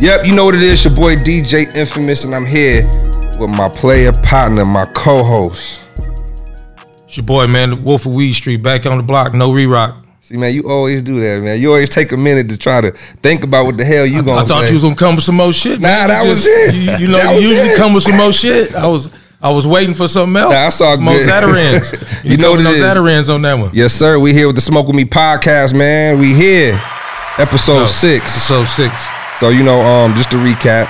Yep, you know what it is. Your boy DJ Infamous, and I'm here with my player partner, my co-host. It's your boy, man, Wolf of Weed Street, back on the block, no re-rock. See, man, you always do that, man. You always take a minute to try to think about what the hell you gonna I thought say. you was gonna come with some more shit. Nah, man. that You was it. You, you know, you usually it. come with some more shit. I was, I was waiting for something else. Nah, I saw good. Zatarains. You You, know what it is. Zatarains on that one. yes, sir. We here with the Smoke with Me podcast, man. We here, episode No, six. So six. So you know, um, just to recap,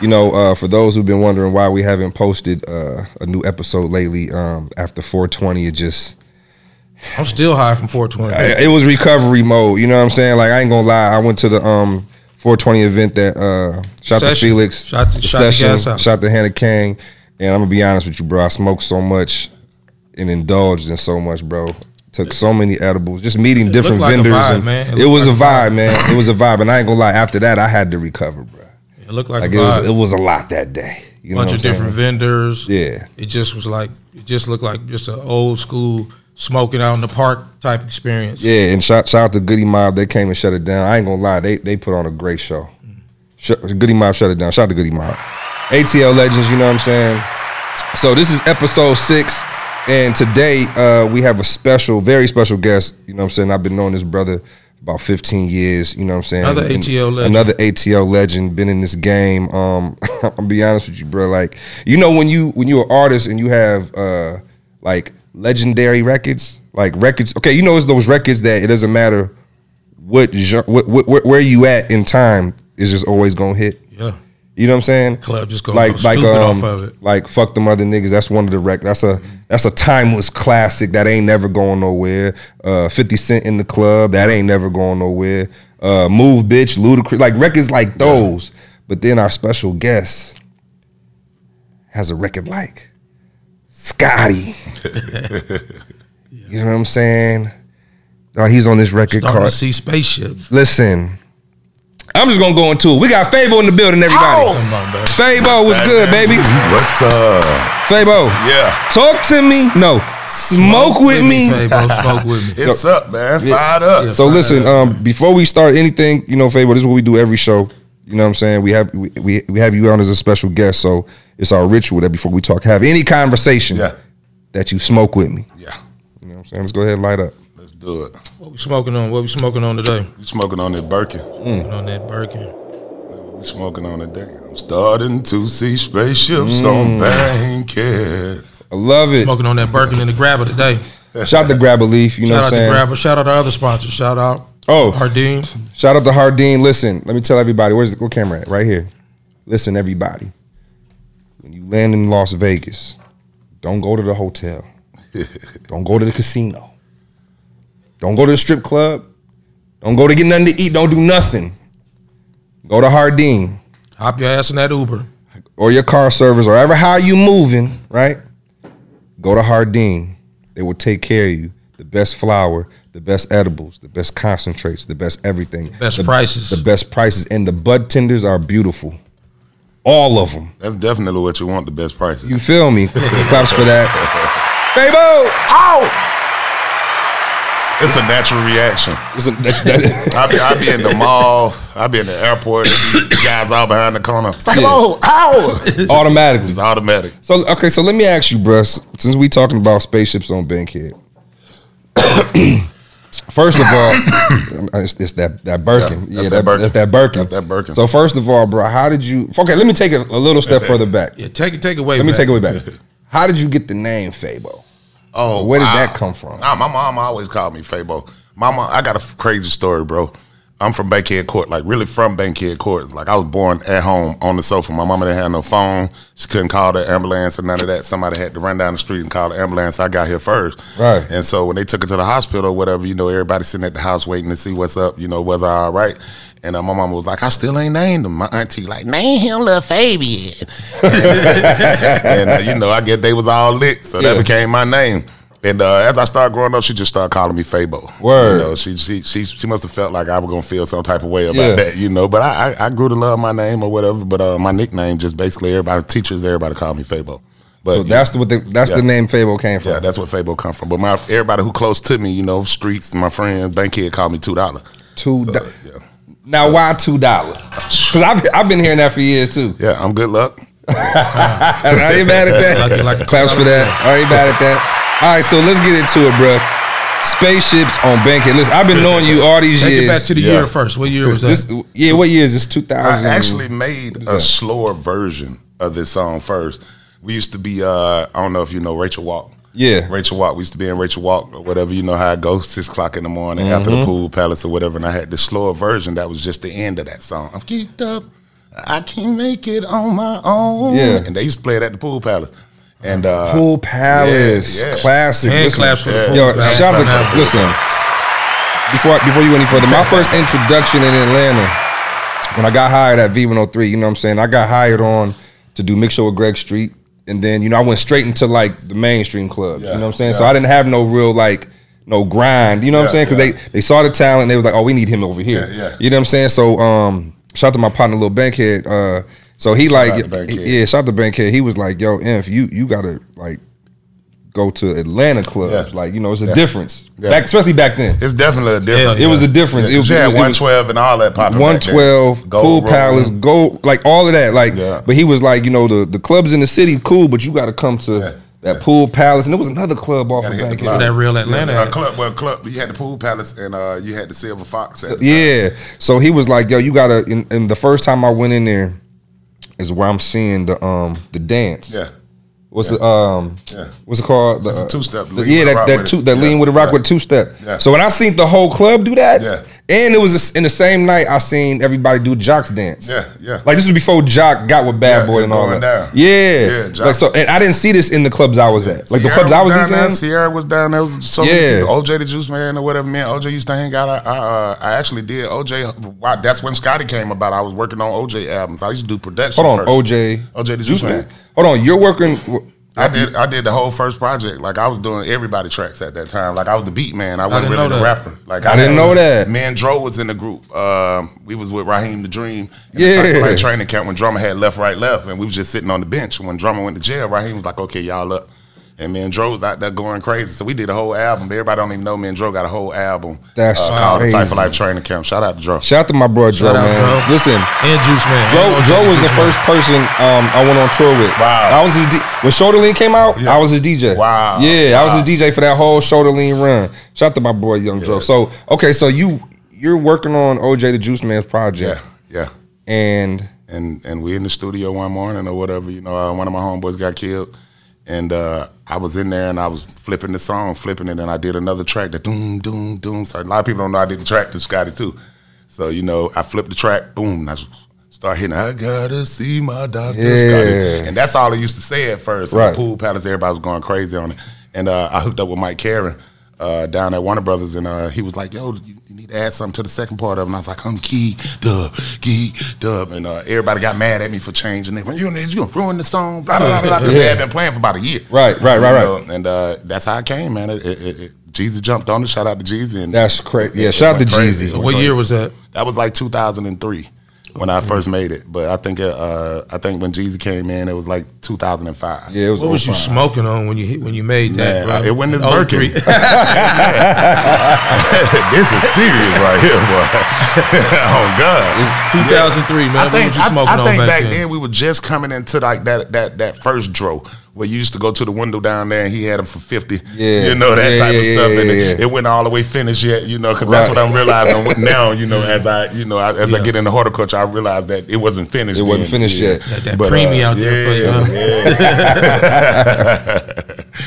you know, uh, for those who've been wondering why we haven't posted uh, a new episode lately, um, after 420, it just I'm still high from 420. I- it was recovery mode. You know what I'm saying? Like I ain't gonna lie, I went to the um 420 event that uh shot to Felix, Shot to- the shot session, shot to Hannah King, and I'm gonna be honest with you, bro. I smoked so much and indulged in so much, bro. Took so many edibles, just meeting It different like a vendors, vibe, and man. It it, was like a a vibe, vibe. man. It was a vibe, and I ain't gonna lie. After that, I had to recover, bro. it looked like, Like a it was, it was a lot that day. You know bunch of I'm saying? different vendors. Yeah. It just was like it just looked like just an old school smoking out in the park type experience. Yeah, and shout, shout out to Goodie Mob. They came and shut it down. I ain't gonna lie, they they put on a great show. Mm. Sh- Goodie Mob shut it down. Shout out to Goodie Mob. ATL Legends, you know what I'm saying? So this is episode six, and today uh, we have a special, very special guest. You know what I'm saying? I've been knowing this brother about 15 years. You know what I'm saying? Another And- ATL legend. Another ATL legend. Been in this game. Um, I'm be honest with you, bro. Like you know when you when you're an artist and you have uh, like legendary records, like records. Okay, you know it's those records that it doesn't matter what, what, what where, where you at in time is just always gonna hit. Yeah. You know what I'm saying? Club just like go like stupid um off of it. like fuck them other niggas. That's one of the rec. That's a that's a timeless classic that ain't never going nowhere. Uh, Fifty Cent in the club that ain't never going nowhere. Uh, Move bitch, Ludacris, like records like those. But then our special guest has a record like Scotty. you know what I'm saying? Uh, he's on this record Starting card. to see spaceships. Listen, I'm just gonna go into it. We got Fabo in the building, everybody. Come on, baby. Fabo, what's good, baby? What's up? Fabo, Yeah. talk to me. No, smoke, with me. Fabo, smoke with me. It's up, man. Fired up. So listen, um, before we start anything, you know, Fabo, this is what we do every show. You know what I'm saying? We have we, we, we have you on as a special guest, so it's our ritual that before we talk, have any conversation Yeah. that you smoke with me. Yeah. You know what I'm saying? Let's go ahead and light up. Let's do it. What we smoking on? What we smoking on today? You smoking on that Birkin. On that Birkin. We smoking on it. Damn. I'm starting to see spaceships mm. on Bankhead. I love it. Smoking on that Birkin and the Grabber today. Shout out to Grab a Leaf. You know Shout what out I'm to? Grabber. Shout out to other sponsors. Shout out Oh, Hardin. Shout out to Hardin. Listen, let me tell everybody. Where's the what camera at? Right here. Listen, everybody. When you land in Las Vegas, don't go to the hotel. don't go to the casino. Don't go to the strip club. Don't go to get nothing to eat. Don't do nothing. Go to Hardin Hop your ass in that Uber. or your car service or ever how you moving, right? Go to Hardin. They will take care of you. The best flour, the best edibles, the best concentrates, the best everything. The Best the, prices. The best prices. And the bud tenders are beautiful. All of them. That's definitely what you want, the best prices. You feel me? Claps for that. Fabo! Ow! It's a natural reaction. Listen, that's, that, I be, I be in the mall. I be in the airport. guys all behind the corner. Hello, ow! automatically. It's automatic. So okay, so let me ask you, Bruss, since we talking about spaceships on Bankhead. first of all, it's, it's that that Birkin, yeah, Yeah, that, that Birkin. that's that Birkin. That's that Birkin. So first of all, bro, how did you? Okay, let me take it a little step further back. Yeah, take it, take it away. Let me take it way back. How did you get the name Fabo? Oh, Where did wow. that come from? Nah, my mom always called me Fabo. Mama, I got a f- crazy story, bro. I'm from Bankhead Court, like really from Bankhead Court. Like I was born at home on the sofa. My mama didn't have no phone. She couldn't call the ambulance or none of that. Somebody had to run down the street and call the ambulance. I got here first. Right. And so when they took her to the hospital or whatever, you know, everybody sitting at the house waiting to see what's up. You know, was I all right? And uh, my mama was like, I still ain't named him. My auntie like, name him Lil Fabian. and uh, you know, I guess they was all lit, so Yeah. that became my name. And uh, as I started growing up, she just started calling me Fabo. Word. You know, she she she she must have felt like I was gonna feel some type of way about Yeah. that, you know. But I, I I grew to love my name or whatever. But uh, my nickname just basically everybody teachers everybody called me Fabo. But So that's the what the, that's the name Fabo came from. yeah, that's what Fabo come from. But my everybody who close to me, you know, streets, my friends, Bankhead called me two dollar. Two. So, yeah. Now why two dollars? Because I've I've been hearing that for years too. Yeah, I'm good luck. I ain't mad at that. Lucky like a Claps for that. I ain't mad at that. All right, so let's get into it, bro. Spaceships on Bankhead. Listen, I've been knowing you all these Take years. it back to the Yeah. year first. What year was that? this, yeah, what year is this? Two thousand. I actually made a slower version of this song first. We used to be, uh, I don't know if you know Rachel Walk. Yeah. Rachel Walk. We used to be in Rachel Walk or whatever. You know how it goes, six o'clock in the morning after Mm-hmm. the pool palace or whatever. And I had the slower version that was just the end of that song. I'm geeked up. I can't make it on my own. Yeah. And they used to play it at the pool palace. And uh, Pool Palace, Yeah, yeah. classic. Hand Listen, claps for the Yeah. Pool Yo, Palace shout out to listen. Before before you go any further, my first introduction in Atlanta, when I got hired at V103, you know what I'm saying? I got hired on to do Mix Show with Greg Street. And then, you know, I went straight into like the mainstream clubs. Yeah, you know what I'm saying? So. I didn't have no real like no grind. You know what I'm saying? Because yeah. they they saw the talent. They was like, oh, we need him over here. Yeah, yeah. You know what I'm saying? So um, shout out to my partner, little Bankhead. Uh, so he like, out to Bankhead. yeah, shout out to Bankhead. He was like, yo, Inf, you you gotta like go to Atlanta clubs. Yeah. Like, you know, it's a Yeah. difference. Yeah. Back, especially back then. it's definitely a difference. It was a difference. Yeah, It was- you had it 112 and all that popping. back then. 112, Pool Palace, Go, like all of that. Like, Yeah. but he was like, you know, the, the clubs in the city, cool, but you got to come to Yeah. that Pool Palace. And there was another club off Gotta of hit the Bankhead. that real Atlanta Yeah, at. club, well, club. You had the pool palace and uh, you had the Silver Fox. At the Yeah. So he was like, yo, you got to, and, and the first time I went in there is where I'm seeing the um the dance. Yeah. What's the um Yeah. what's it called? The, a two-step. yeah, that that two that lean with a rock with two step. Yeah. So when I seen the whole club do that, Yeah. And it was in the same night I seen everybody do Joc's dance. Yeah, yeah. Like this was before Joc got with Bad Yeah, Boy and all that. down. Yeah, Yeah, Joc- like so, and I didn't see this in the clubs I was at. Like the Sierra clubs I was down there. Sierra was down there. Was so Yeah. OJ the Juice Man or whatever. Man, OJ used to hang out. I, I, uh, I actually did OJ. Wow, that's when Scotty came about. I was working on OJ albums. I used to do production. Hold on, first. OJ. OJ the Juice Man. Hold on, you're working. I did. I did the whole first project. Like I was doing everybody tracks at that time. Like I was the beat man. I wasn't didn't really know the rapper. Like I didn't had- know that. Me and Dro was in the group. Um, we was with Raheem the Dream. Yeah. The Type of Life training camp when Drama had left, right, left, and we was just sitting on the bench. When Drama went to jail, Raheem was like, "Okay, y'all up." And me and Dro was out there going crazy. So we did a whole album. Everybody don't even know me and Dro got a whole album. That's uh, called the Type of Life Training Camp. Shout out to Dro. Shout out to my bro Dro, Shout out, man. Dro. Listen, and Juice Man. Dro, And Dro was the Juice first Man. person um, I went on tour with. Wow. I was his D- when Shoulder Lean came out. Yeah. I was his DJ. Wow. Yeah, I was Wow. his DJ for that whole Shoulder Lean run. Shout out to my boy Young Dro. So okay, so you you're working on OJ the Juice Man's project, Yeah, yeah. and and and we in the studio one morning or whatever. You know, uh, one of my homeboys got killed, and uh, I was in there and I was flipping the song, flipping it, and I did another track that doom doom doom. So a lot of people don't know I did the track to Scotty too. So you know, I flipped the track, boom, and I start hitting. I gotta see my doctor, Yeah. Scotty, and that's all I used to say at first. Right. pool palace, everybody was going crazy on it, and uh, I hooked up with Mike Caren. Uh, down at Warner Brothers, and uh, he was like, "Yo, you need to add something to the second part of it." And I was like, "I'm key dub, key dub," and uh, everybody got mad at me for changing it. When you you gonna ruin the song, blah blah blah. blah. 'Cause They had been playing for about a year, Right, right, right, You right. know, And uh, that's how it came, man. It, it, it, Jeezy jumped on it. Shout out to Jeezy, and that's crazy. Yeah, it shout out to went crazy. Jeezy. What crazy. year was that? That was like 2003 when I first made it. But I think uh, I think when Jeezy came in, it was like 2005. Yeah, it was. What was you smoking on when you hit- when you made that? Man, bro? it wasn't this Oh, Birkin. three. this is serious right here, boy. oh God. 2003, man. I What think, was you I, smoking I on think back back then? then we were just coming into like that that that first dro where you used to go to the window down there and he had them for 50. Yeah. You know, that Yeah, type of stuff. yeah, and it, yeah. it went all the way finished yet, you know, because that's what I'm realizing now, you know, as I, you know, I- as I Yeah. get into horticulture, I realized that it wasn't finished. It wasn't finished Yeah. yet. That, that But, premium uh, out there for you. yeah, huh? yeah.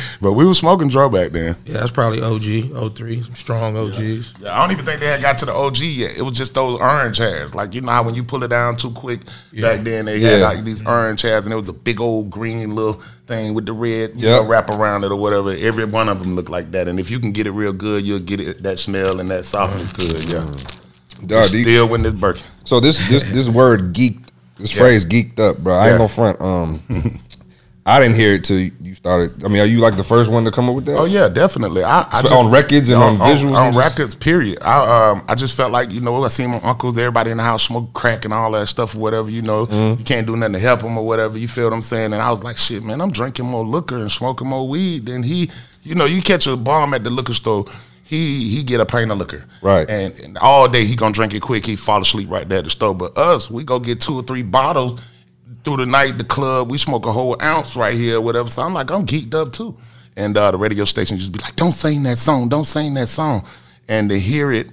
but we were smoking dro back then. Yeah, that's probably OG, 03, some strong OGs. Yeah, I don't even think they had got to the OG yet. It was just those orange hairs. Like you know how when you pull it down too quick back then they had like these orange hairs and it was a big old green little thing with the red you know, wrap around it or whatever. Every one of them look like that. And if you can get it real good, you'll get it that smell and that softness to it. Yeah. Dog, these- Still when this Birkin. So this this this word geeked, this Yeah. phrase geeked up, bro. I ain't Yeah. gonna front. Um, I didn't hear it till you started. I mean, are you like the first one to come up with that? Oh yeah, definitely. I, I Sp- on records and on visuals On, just- records, period. I um I just felt like you know I seen my uncles, everybody in the house smoke crack and all that stuff or whatever. You know, Mm-hmm. you can't do nothing to help them or whatever. You feel what I'm saying? And I was like, shit, man, I'm drinking more liquor and smoking more weed than he. You know, you catch a bomb at the liquor store. he he get a pint of liquor, Right. And, and all day he gonna drink it quick. He fall asleep right there at the store. But us, we go get two or three bottles through the night. The club, we smoke a whole ounce right here, whatever. So I'm like, I'm geeked up too. And uh, the radio station just be like, "Don't sing that song, don't sing that song," and to hear it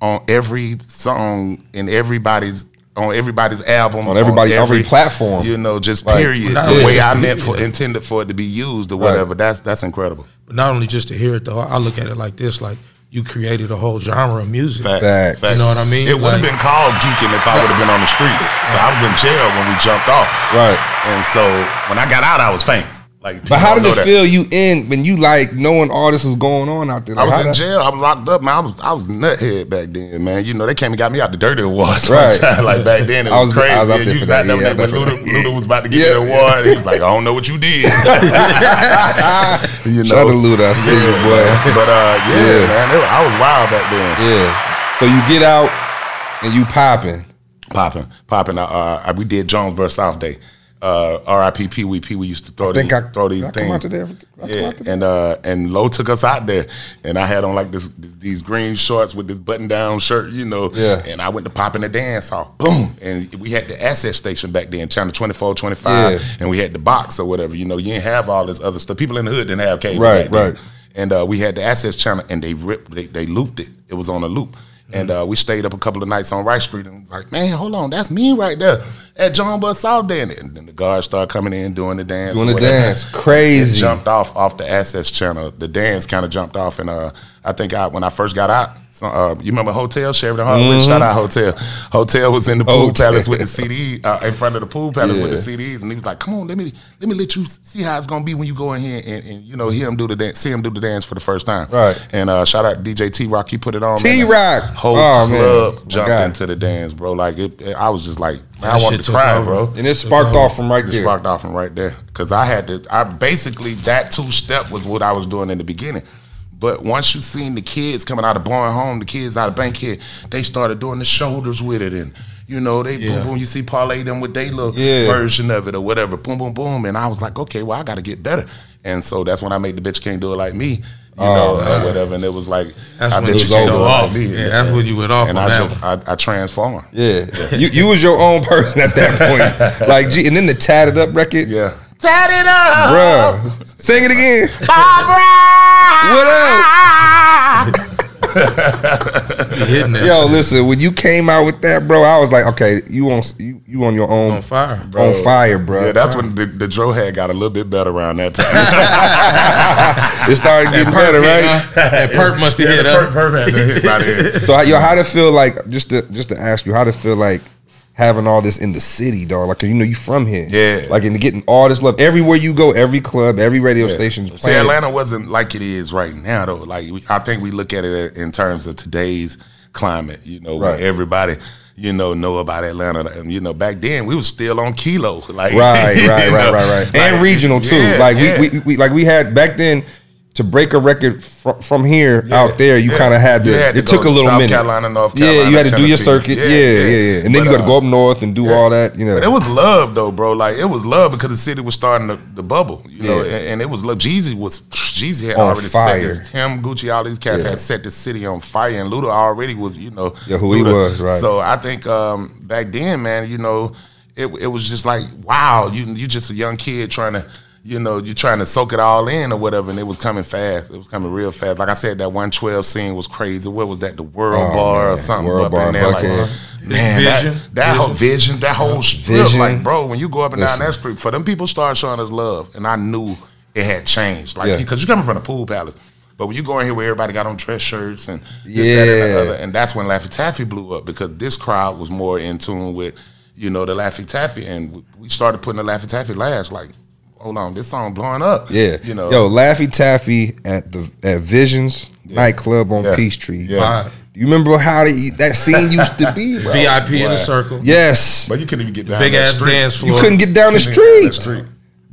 on every song in everybody's on everybody's album On everybody- every platform. you know, just Right. period. Not the only way I meant for it. intended for it to be used or Right. whatever. That's that's incredible. But not only just to hear it though, I look at it like this: like you created a whole genre of music. Facts. Facts. Facts. You know what I mean? It would have Like- been called geeking if I would have been on the streets. So I was in jail when we jumped off. Right. And so when I got out, I was famous. Like, But how did it that. feel you in when you like knowing all this was going on out there? I was in that- jail. I was locked up, man. I was I was nuthead back then, man. You know, they came and got me out the dirty awards. Right. like back then, it I was, was- crazy. I was up there you was that. out there Yeah, when Luda, definitely. Luda was about to get Yeah. the award. He was like, I don't know what you did. you Shout out to Luda, I see you, boy. But uh, yeah, Yeah. man, it, I was wild back then. Yeah. So you get out and you popping. Popping, popping. Uh, uh, we did Jonesboro South Day. Uh, R.I.P. Pee Wee. Pee Wee used to throw I think these, I- throw these I come things. out there? I come yeah, out there? and uh, and Low took us out there, and I had on like this, this these green shorts with this button down shirt, you know. Yeah. And I went to pop in the dance off. Boom. And we had the asset station back then, channel 24, 25, Yeah. and we had the box or whatever. You know, you didn't have all this other stuff. People in the hood didn't have cable. Right, back then. right. And uh, we had the assets channel, and they ripped, they, they looped it. It was on a loop. And uh, we stayed up a couple of nights on Rice Street, and was like, man, hold on, that's me right there at Jonesboro South Day. And then the guards started coming in doing the dance, Doing the dance. Crazy. It jumped off off the Assets channel. The dance kind of jumped off, and uh, I think I when I first got out, uh, you remember Hotel Sheridan Hartwich? Shout out Hotel. Hotel was in the pool Hotel. palace with the CD uh, in front of the pool palace with the Yeah. CDs, and he was like, "Come on, let me let me let you see how it's gonna be when you go in here and, and you know hear him do the dance, see him do the dance for the first time." Right. And uh, shout out DJ T Rock, he put it on. T-Rock. whole Oh, club My jumped into the dance, bro. Like it, it- I was just like, man, I That wanted shit to cry, over. bro. And it sparked off from right there. It there. sparked off from right there because I had to. I basically that two step was what I was doing in the beginning. But once you seen the kids coming out of Bowen Home, the kids out of Bankhead, they started doing the shoulders with it, and you know they Yeah. boom boom. You see parlay them with their little Yeah. version of it or whatever, boom boom boom. And I was like, okay, well I got to get better. And so that's when I made the bitch can't do it like me, you oh, know, or whatever. And it was like, That's I when bet you you can't go like off. me. Yeah, that's when you went off And on I that just one. I, I transformed. Yeah. you you was your own person at that point. like G, and then the tatted up record. Yeah. Tat it up, Bruh. Sing it again. Barbara. What up? You hitting that Yo, listen, when you came out with that, bro, I was like, okay, you on you, you on your own on fire. on fire, bro. Yeah, that's when the, the Dro had got a little bit better around that time. it started getting better, right? That perk must have hit up. had to hit by the So, how- yo, how did it feel like? Just to just to ask you, how to feel like having all this in the city, dog? Like, you know, you from here, Yeah. Like, and getting all this love everywhere you go, every club, every radio station. See, Atlanta wasn't like it is right now, though. Like we, I think we look at it in terms of today's climate. You know, Right. where everybody. You know, know about Atlanta. And, you know, back then we was still on kilo. Like Right, right, right, right, right, like, and regional too. yeah, like yeah. we, we, we, like we had back then to break a record fr- from here Yeah, out there. You yeah. kind of had to. Had to it took a little South minute. Carolina, North Carolina, yeah, you had to do your circuit. Yeah, Yeah, yeah. And then But, you got to uh, go up north and do all that. You know, But it was love though, bro. Like it was love because the city was starting to, the bubble, you know, and, and it was love. Jeezy was Jeezy had On already fire. set this, him, Gucci, all these cats had set the city on fire, and Luda already was, you know, Yeah, who he was, right. So I think um, back then, man, you know, it it was just like wow, you you just a young kid trying to. You know, you're trying to soak it all in or whatever, and it was coming fast. It was coming real fast. Like I said, that 112 scene was crazy. What was that? The World Oh, Bar or something World up Bar, in there. Like, Buckhead. man, Vision. that, that whole vision, that whole strip, Vision. like, bro, when you go up and Listen. down that street, for them people start showing us love, and I knew it had changed, like Yeah. because you're coming from the pool palace. But when you go in here where everybody got on dress shirts and this, that, and Yeah. the other, and that's when Laffy Taffy blew up because this crowd was more in tune with, you know, the Laffy Taffy, and we- we started putting the Laffy Taffy last. Like, hold on, this song blowing up. yeah. you know, yo, Laffy Taffy at the at Visions nightclub on Yeah. Peachtree. Yeah. Fire. You remember how they, that scene used to be, bro? VIP in boy. the circle. Yes, but you couldn't even get down Big ass street. dance you couldn't get down the Couldn't even get down that street, street.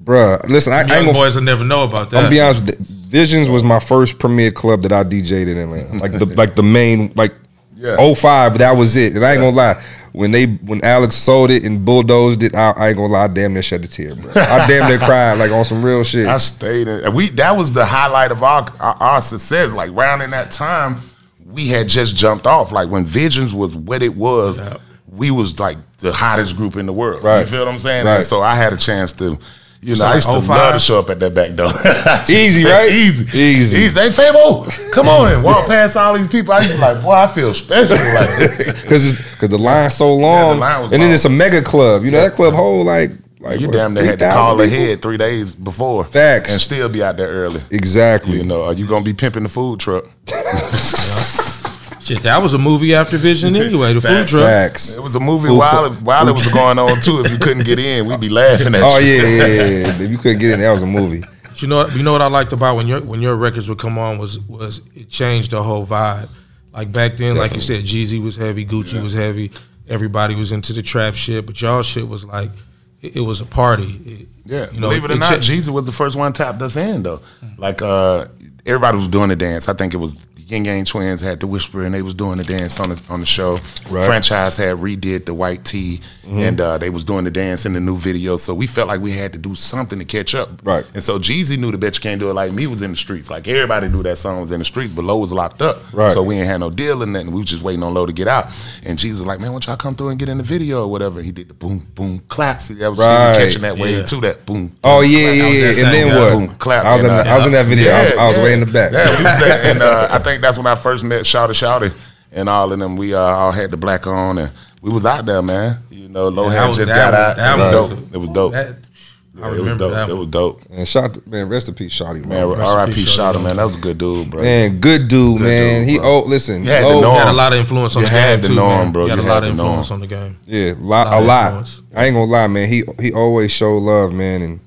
Bruh, Listen, I, I ain't Young gonna boys will never know about that. I'm gonna be honest. With you. Visions was my first premier club that I DJ'd in Atlanta. Like the like the main like Yeah. oh five, that was it. And I ain't gonna lie. When they when Alex sold it and bulldozed it, I, I ain't gonna lie, I damn near shed a tear, bro. I damn near cried like on some real shit. I stayed in. We that was the highlight of our our, our success. Like round in that time, we had just jumped off. Like when Visions was what it was, we was like the hottest group in the world. You feel what I'm saying? Right. And so I had a chance to. You know, So I used to like love to show up at that back door. Easy, right? Easy, Easy. easy. Hey, Fabo, come on and walk past all these people. I used to be like, boy, I feel special. Like, Cause it's cause the line's so long, line was and then long. it's a mega club. You know that club whole like like you what, damn near had to call people? ahead three days before, Facts. and still be out there early. Exactly. You know, are you gonna be pimping the food truck? Shit, that was a movie after Vision anyway. The food truck. Facts. It was a movie Food while it, while it was going on too. If you couldn't get in, we'd be laughing at Oh you. yeah, yeah, yeah, yeah. If you couldn't get in, that was a movie. But you know, you know what I liked about when your when your records would come on was was it changed the whole vibe. Like back then, like you said, Jeezy was heavy, Gucci was heavy, everybody was into the trap shit, but y'all shit was like it, it was a party. It- Yeah, you know, believe it or it not, cha- Jesus was the first one tapped us in though. Like uh, everybody was doing the dance. I think it was the Ying Yang Twins had the whisper and they was doing the dance on the on the show. Right. Franchise had redid the white tee Mm-hmm. and uh, they was doing the dance in the new video. So we felt like we had to do something to catch up. Right. And so Jeezy knew the Bet You Can't Do It Like Me was in the streets. Like everybody knew that song was in the streets, but Low was locked up. Right. So we ain't had no deal or nothing. We was just waiting on Low to get out. And Jeezy was like, man, why don't y'all come through and get in the video or whatever? He did the boom, boom, claps. That was Right. catching that wave Yeah. to that boom. Oh yeah, clap. yeah, yeah. And then same what? Boom, clap, I was in and, the, uh, I was in that video. I was, I was yeah. way in the back. Yeah, we was at, and uh, I think that's when I first met Shawty Shawty and all of them. We uh, all had the black on and we was out there, man. You know, Low that had was- just that got was- out. that it was was- dope. It was dope. That, I Yeah, it was remember dope. that. It one. was dope. Man, shout, man, rest in peace, Shawty. Man, Man, Rest in R.I.P. peace, Shawty, man. That was a good dude, bro. man, good dude, man. dude, he bro. oh, listen, You had to Low- He had a lot of influence on You the had game to too, know man. him, bro. He had You a lot of influence him. on the game. Yeah, lot, Lot a lot. I ain't gonna lie, man. He he always showed love, man, and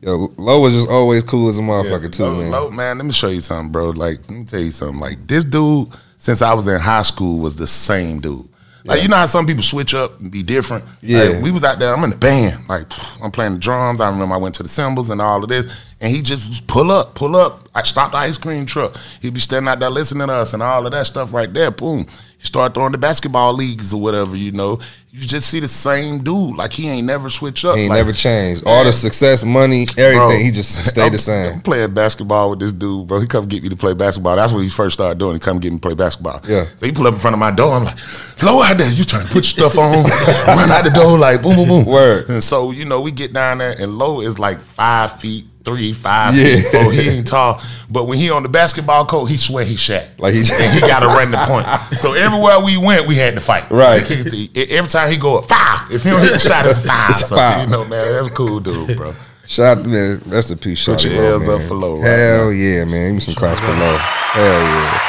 yo, Low was just always cool as a motherfucker too, Low, man. Low, man, let me show you something, bro. Like, let me tell you something. Like, this dude, since I was in high school, was the same dude. Like, you know how some people switch up and be different? Yeah. Like, we was out there, I'm in the band. Like, I'm playing the drums. I remember I went to the cymbals and all of this. And he just pull up, pull up. I stopped the ice cream truck. He'd be standing out there listening to us and all of that stuff right there. Boom. You start throwing the basketball leagues or whatever, you know. You just see the same dude. Like, he ain't never switch up. He ain't like, never changed. All the success, money, everything, Bro, he just stayed the same. I'm playing basketball with this dude, bro. He come get me to play basketball. That's what he first started doing. He come get me to play basketball. Yeah. So he pull up in front of my door. I'm like, low out there. You trying to put your stuff on? Run out the door like boom, boom, boom. Word. And so you know we get down there, and low is like five feet. Three, five, Yeah. four. He ain't tall, but when he on the basketball court, he swear he Shaq. Like he- and he got to run the point. So everywhere we went, we had to fight. Right. Like, every time he go up, foul. If he don't hit the shot, it's five. It's So, foul. You know, man, that's a cool dude, bro. Shout man, rest in peace, Put your Low, L's up for Low right Hell now. yeah, man. Give me some claps for Low. Hell yeah.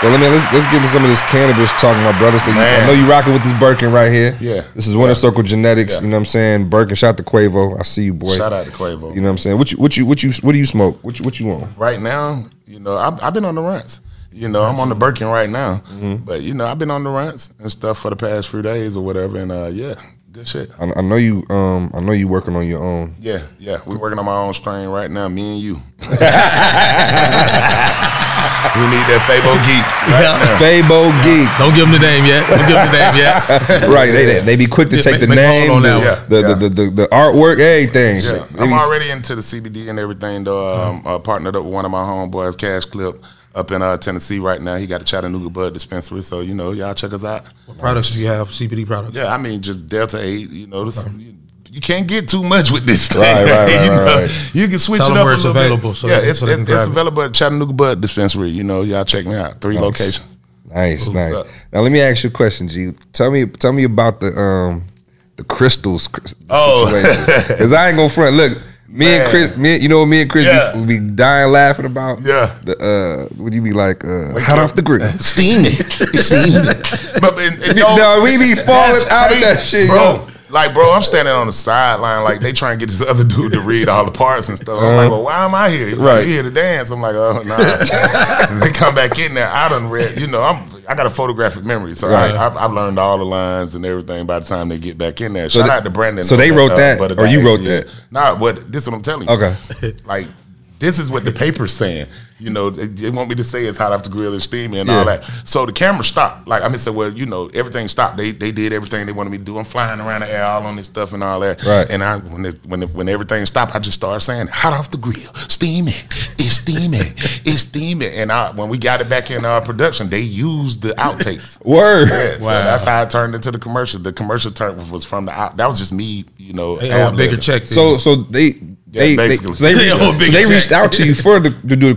So let me let's let's get into some of this cannabis talk, my brother. So you, I know you rocking with this Birkin right here. Yeah. This is Winter Yeah. Circle Genetics. Yeah. You know what I'm saying? Birkin, shout to Quavo. I see you, boy. Shout out to Quavo. You know what I'm saying? What you what you what you what do you smoke? What you what you want? right now, you know, I've, I've been on the runs. You know, I'm on the Birkin right now, Mm-hmm. but you know, I've been on the runs and stuff for the past few days or whatever, and uh, yeah, good shit. I, I know you um I know you working on your own. Yeah, yeah, we're working on my own strain right now, me and you. we need that Fabo geek. Fabo Geek. Don't give him the name yet. Don't give him the name yet. right, they they be quick to Yeah, take the make- make name, on the, that one. the, Yeah, the, the, the, the artwork, everything. Yeah, I'm already into the CBD and everything. Though um, uh, partnered up with one of my homeboys, Cash Clip, up in uh, Tennessee right now. He got a Chattanooga Bud dispensary, so you know, y'all check us out. What products do you have? CBD products. Yeah, I mean just Delta Eight. You know, this, you, you can't get too much with this thing. Right, right, right, you, know, right. you can switch Tell it them up where a it's little available Bit. so yeah, it's so it's, it's available at Chattanooga Bud Dispensary. You know, y'all check me out. Three locations. Nice, nice. up? Now let me ask you a question, G. Tell me, tell me about the um the Krystals Oh. because I ain't gonna front. Look, me and Chris, me, you know me and Chris Yeah. be, we be dying laughing about. Yeah. The uh, would you be like uh, hot up. off the grill? Steamy, steamy. But and, and, no, we be falling that's out of that shit, bro. yo. Like, bro, I'm standing on the sideline, like they trying to get this other dude to read all the parts and stuff. I'm like, well, why am I here? He's Uh-huh. Right. you here to dance? I'm like, oh nah. they come back in there. I done read. You know, I'm. I got a photographic memory, so Right. I, I've, I've learned all the lines and everything. By the time they get back in there, they- shout out to Brandon. so they wrote uh, that, or you wrote that? Nah, what? This is what I'm telling you. Okay. like this is what the paper's saying. You know, they, they want me to say it's hot off the grill and steamy and all that. So the camera stopped. Like I mean, said, well, you know, everything stopped. They they did everything they wanted me to do. I'm flying around the air all on this stuff and all that. Right. And I when it, when it, when everything stopped, I just started saying, hot off the grill, steamy, it's steamy, it's steamy. And I when we got it back in our production, they used the outtakes. Word. Yeah, so that's how it turned into the commercial. The commercial turn was from the out. That was just me, you know. They owe a bigger ad-libbing. check. than So so they they, they, basically. so they, They reached, owe a big so they reached out to you for the, to do the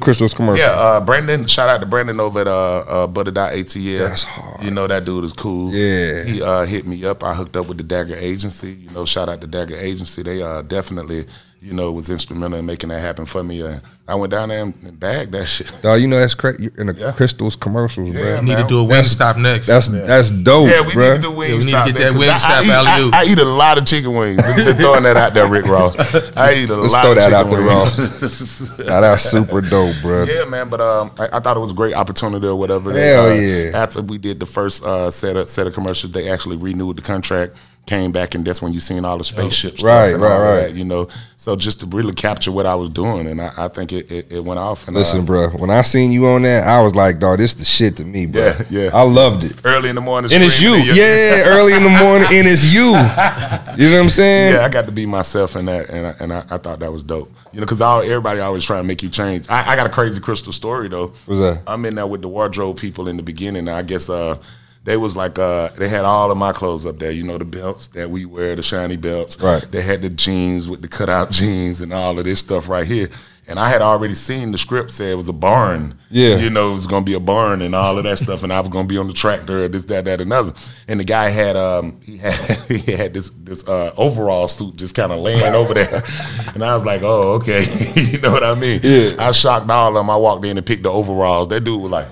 Yeah, uh, Brandon. Shout out to Brandon over at uh, uh, Butter.atl. That's hard. You know that dude is cool. Yeah. he uh, hit me up. I hooked up with the Dagger Agency. You know, shout out to Dagger Agency. They uh, definitely, you know, it was instrumental in making that happen for me. Uh, I went down there and, and bagged that shit. Dog, you know that's crazy in the Yeah. Krystals commercials, Yeah, bro. We need to do a wing stop next. That's that's dope, Yeah, we bro. need to do wing Yeah, we need to stop get there, that 'cause wing I- stop I, eat- alley-oop. I, I eat a lot of chicken wings. Just, just throwing that out there, Rick Ross. I eat a Let's lot throw of that chicken out there, wings. Nah, that's super dope, bro. Yeah, man, but um, I, I thought it was a great opportunity or whatever. Hell uh, yeah. After we did the first uh, set of set of commercials, they actually renewed the contract, came back, and that's when you seen all the spaceships, Right, right, right. That, you know, so just to really capture what I was doing, and I, I think it, it, it went off. And, Listen, uh, bro. When I seen you on that, I was like, dog, this the shit to me, bro. Yeah, yeah. I loved it. early in the morning, And it's you. screaming in your- Yeah, early in the morning, and it's you. You know what I'm saying? Yeah, I got to be myself in that, and I, and I, I thought that was dope. You know, because everybody always trying to make you change. I, I got a crazy Krystal story though. What's that? I'm in there with the wardrobe people in the beginning. I guess uh, they was like uh, they had all of my clothes up there. You know, the belts that we wear, the shiny belts. Right. They had the jeans with the cutout jeans and all of this stuff right here. And I had already seen the script say it was a barn. Yeah. You know, it was gonna be a barn and all of that stuff, and I was gonna be on the tractor, or this, that, that, another. And the guy had um he had he had this this uh overall suit just kind of laying over there, and I was like, oh okay, you know what I mean? Yeah. I shocked all of them. I walked in and picked the overalls. That dude was like.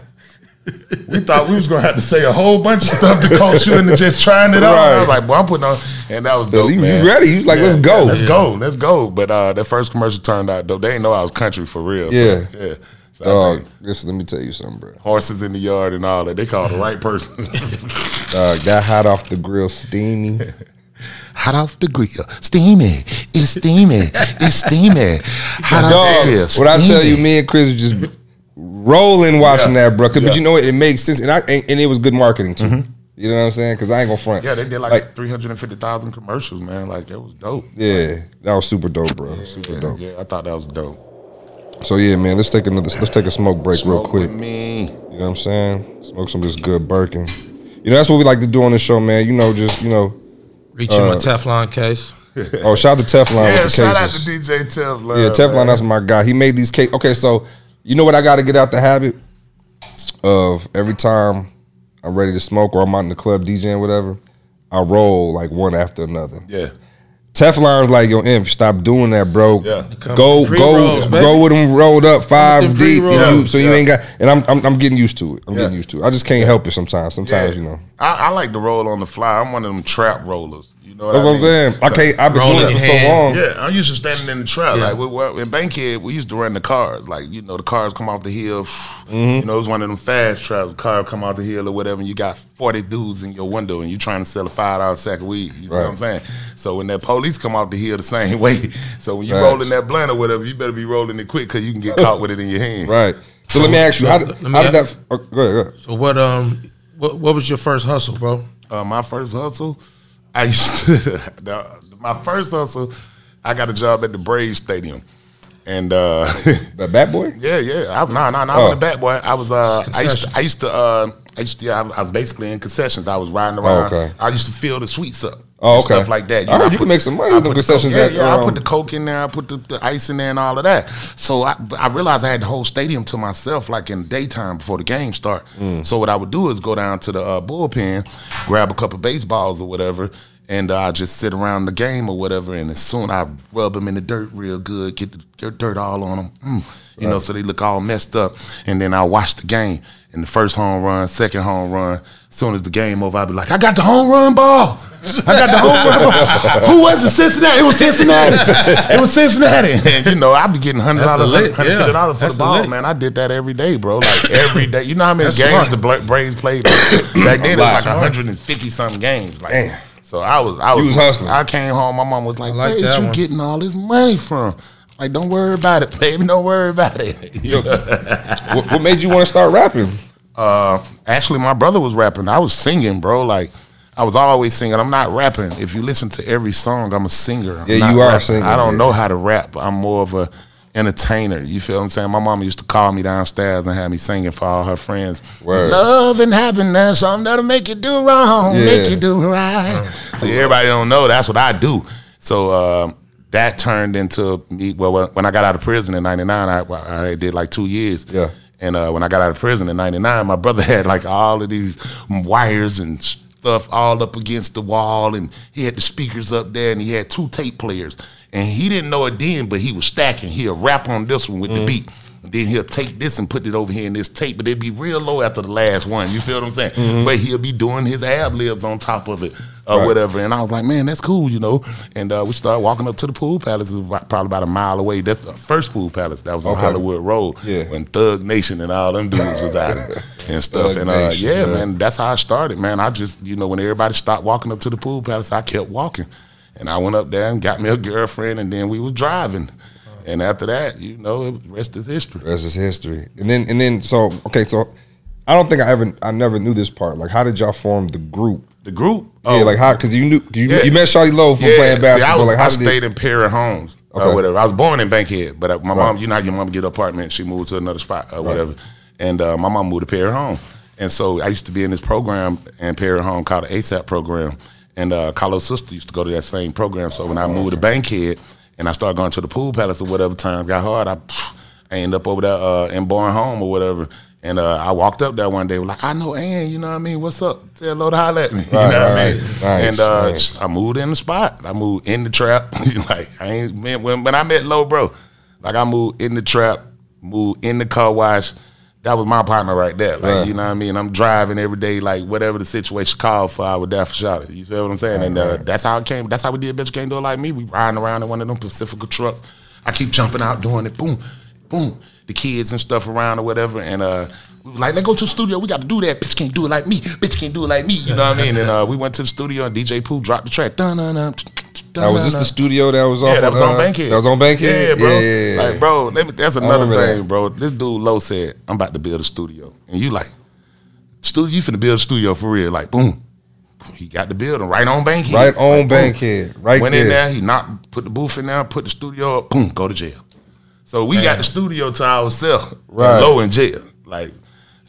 We thought we was gonna have to say a whole bunch of stuff to coach you into just trying it out. I was like, "Boy, I'm putting on," and that was So dope, you- you man. ready. You was like, "Let's go." let's go, let's go. But uh, that first commercial turned out dope. They didn't know I was country for real. so, Yeah. yeah. So I Dog, listen, let me tell you something, bro. horses in the yard and all that. They called the right person. Dog, that hot off the grill, steamy. Hot off the grill, steamy. It's steamy. It's steamy. Hot off the grill. what I tell you, me and Chris just rolling watching Yeah. that, bro. 'Cause- But you know what? It makes sense, and I and, and it was good marketing too. You know what I'm saying? Because I ain't gonna front. Mm-hmm. Yeah, they did like, three hundred and fifty thousand commercials, man. Like that was dope. yeah, that was super dope, bro. Super dope. yeah, I thought that was dope. So yeah, man, let's take another. Let's take a smoke break real quick. with me. You know what I'm saying? Smoke some of this good Birkin. You know that's what we like to do on the show, man. You know, just you know. Reach in uh, my Teflon case. Oh, shout out to Teflon Yeah, with the shout out to DJ Teflon. Yeah, Teflon, man. that's my guy. He made these cakes. Okay, so you know what I got to get out the habit of every time I'm ready to smoke or I'm out in the club DJing, whatever. I roll like one after another. Yeah. Teflon's like yo, Inf, stop doing that, bro. Yeah. Go, with go, go with them rolled up five deep, and pre-rolls. you, so you Yeah. ain't got. And I'm, I'm, I'm getting used to it. I'm Yeah. getting used to it. I just can't help it sometimes. Sometimes, you know. I, I like to roll on the fly. I'm one of them trap rollers. You know what That's I what I'm mean? saying. I can't. I've been Roll doing it for your so long. Yeah, I'm used to standing in the trap. Yeah. Like we, we, in Bankhead, we used to run the cars. Like you know, the cars come off the hill. Mm-hmm. You know, it was one of them fast traps. The car come off the hill or whatever, and you got 40 dudes in your window, and you trying to sell a five dollar sack of weed. You know what I'm saying? So when that police come off the hill the same way, so when you Facts. rolling that blunt or whatever, you better be rolling it quick because you can get caught with it in your hand. Right. So let me ask you, how did, Let me how did that? Oh, go ahead. Go ahead. So what um what what was your first hustle, bro? Uh, my first hustle, I used to. the, my first hustle, I got a job at the Braves Stadium, and uh, That Bat Boy. yeah, yeah, I, no, no, no, I was a bat boy. I was, uh, I used, to, I used to, uh, I used to, I was basically in concessions. I was riding around. Oh, okay. I used to fill the sweets up. Oh, okay. Stuff like that. I heard you put- can make some money with the concessions Coke- Yeah, yeah, I um, put the coke in there. I put the, the ice in there and all of that. So I, I realized I had the whole stadium to myself, like in the daytime before the game start. Mm. So what I would do is go down to the uh, bullpen, grab a couple of baseballs or whatever, and uh, I just sit around the game or whatever. And as soon I rub them in the dirt real good, get the dirt all on them, mm, you know, so they look all messed up. And then I watch the game. And the first home run, second home run. As soon as the game over, I'd be like, I got the home run ball. I got the home run ball. Who was it? Cincinnati. It was Cincinnati. It was Cincinnati. And you know, I'd be getting hundred That's a dollars, lick, hundred fifty dollars yeah. for the That's a ball, man. I did that every day, bro. Like every day. You know how many That's games smart. the Braves played? Back then, it was like Smart. hundred and fifty something games. Like, Damn. so I was, I was, was hustling. I came home. My mom was like, like "Where is you one. getting all this money from?" Like, don't worry about it, baby. Don't worry about it. Know? what, what made you want to start rapping? uh, actually, my brother was rapping. I was singing, bro. Like, I was always singing. I'm not rapping. If you listen to every song, I'm a singer. I'm Yeah, you are rapping. singing, I don't yeah. know how to rap. I'm more of a entertainer. You feel what I'm saying? My mama used to call me downstairs and have me singing for all her friends. Word. Love and happiness, something that'll make you do wrong, Yeah. make you do right. So everybody don't know that's what I do. So um, that turned into me. Well, when I got out of prison in '99, I, I did like two years. Yeah. And uh, when I got out of prison in '99, my brother had like all of these wires and stuff all up against the wall, and he had the speakers up there, and he had two tape players. And he didn't know it then, but he was stacking. He'll rap on this one with the beat. Then he'll take this and put it over here in this tape, but it'd be real low after the last one. You feel what I'm saying? But he'll be doing his ab libs on top of it or Right. whatever. And I was like, man, that's cool, you know. And uh, we started walking up to the pool palace. It was probably about a mile away. That's the first pool palace that was on Okay. Hollywood Road Yeah. when Thug Nation and all them dudes was out and stuff. Thug and uh, Nation, yeah, yeah. man, that's how I started, man. I just, you know, when everybody stopped walking up to the pool palace, I kept walking. And I went up there and got me a girlfriend, and then we was driving. And after that, you know, the rest is history. Rest is history. And then and then so okay, so I don't think I ever I never knew this part. Like, how did y'all form the group? The group, Yeah, oh, like how? Because you knew you, Yeah. you met Shawty Lo from playing See, basketball. I, was, like, how I stayed it, in Perry Homes Okay. or whatever. I was born in Bankhead, but uh, my mom, you know, your mom get an apartment, she moved to another spot or whatever, and uh, my mom moved to Perry Home, and so I used to be in this program in Perry Home called the ASAP program, and uh, Carlos' sister used to go to that same program. So when I moved to Bankhead and I started going to the pool palace or whatever, times got hard, I, I ended up over there uh, in Bowen Home or whatever. And uh, I walked up there one day, like, I know Ann, you know what I mean? What's up? Say hello to holler at me. you know Right, what I mean? nice, and uh. I moved in the spot. I moved in the trap. like I ain't man, when when I met Low Bro, like I moved in the trap, moved in the car wash. That was my partner right there. Like Right. you know what I mean. I'm driving every day, like whatever the situation called for, I would there for shot it. You feel what I'm saying? and uh, that's how it came. That's how we did. Bitch can't do it like me. We riding around in one of them Pacifica trucks. I keep jumping out doing it. Boom, boom. The kids and stuff around or whatever, and uh, we like, let's go to the studio. We got to do that. Bitch can't do it like me. Bitch can't do it like me. You know what I mean? And uh, we went to the studio, and DJ Pooh dropped the track. Dun dun dun. Now, was this the studio that was off? Yeah, that was uh, on Bankhead. That was on Bankhead. Yeah, bro. Yeah. Like, bro, let me, that's another thing, that. bro. This dude Low said, "I'm about to build a studio," and you like, studio, you finna build a studio for real? Like, boom. He got the building right on Bankhead. Right on Like, boom. Bankhead. Right Went there. in there. He knocked, put the booth in there, put the studio up. Boom, go to jail. So we got the studio to ourselves. Right. Low in jail. Like,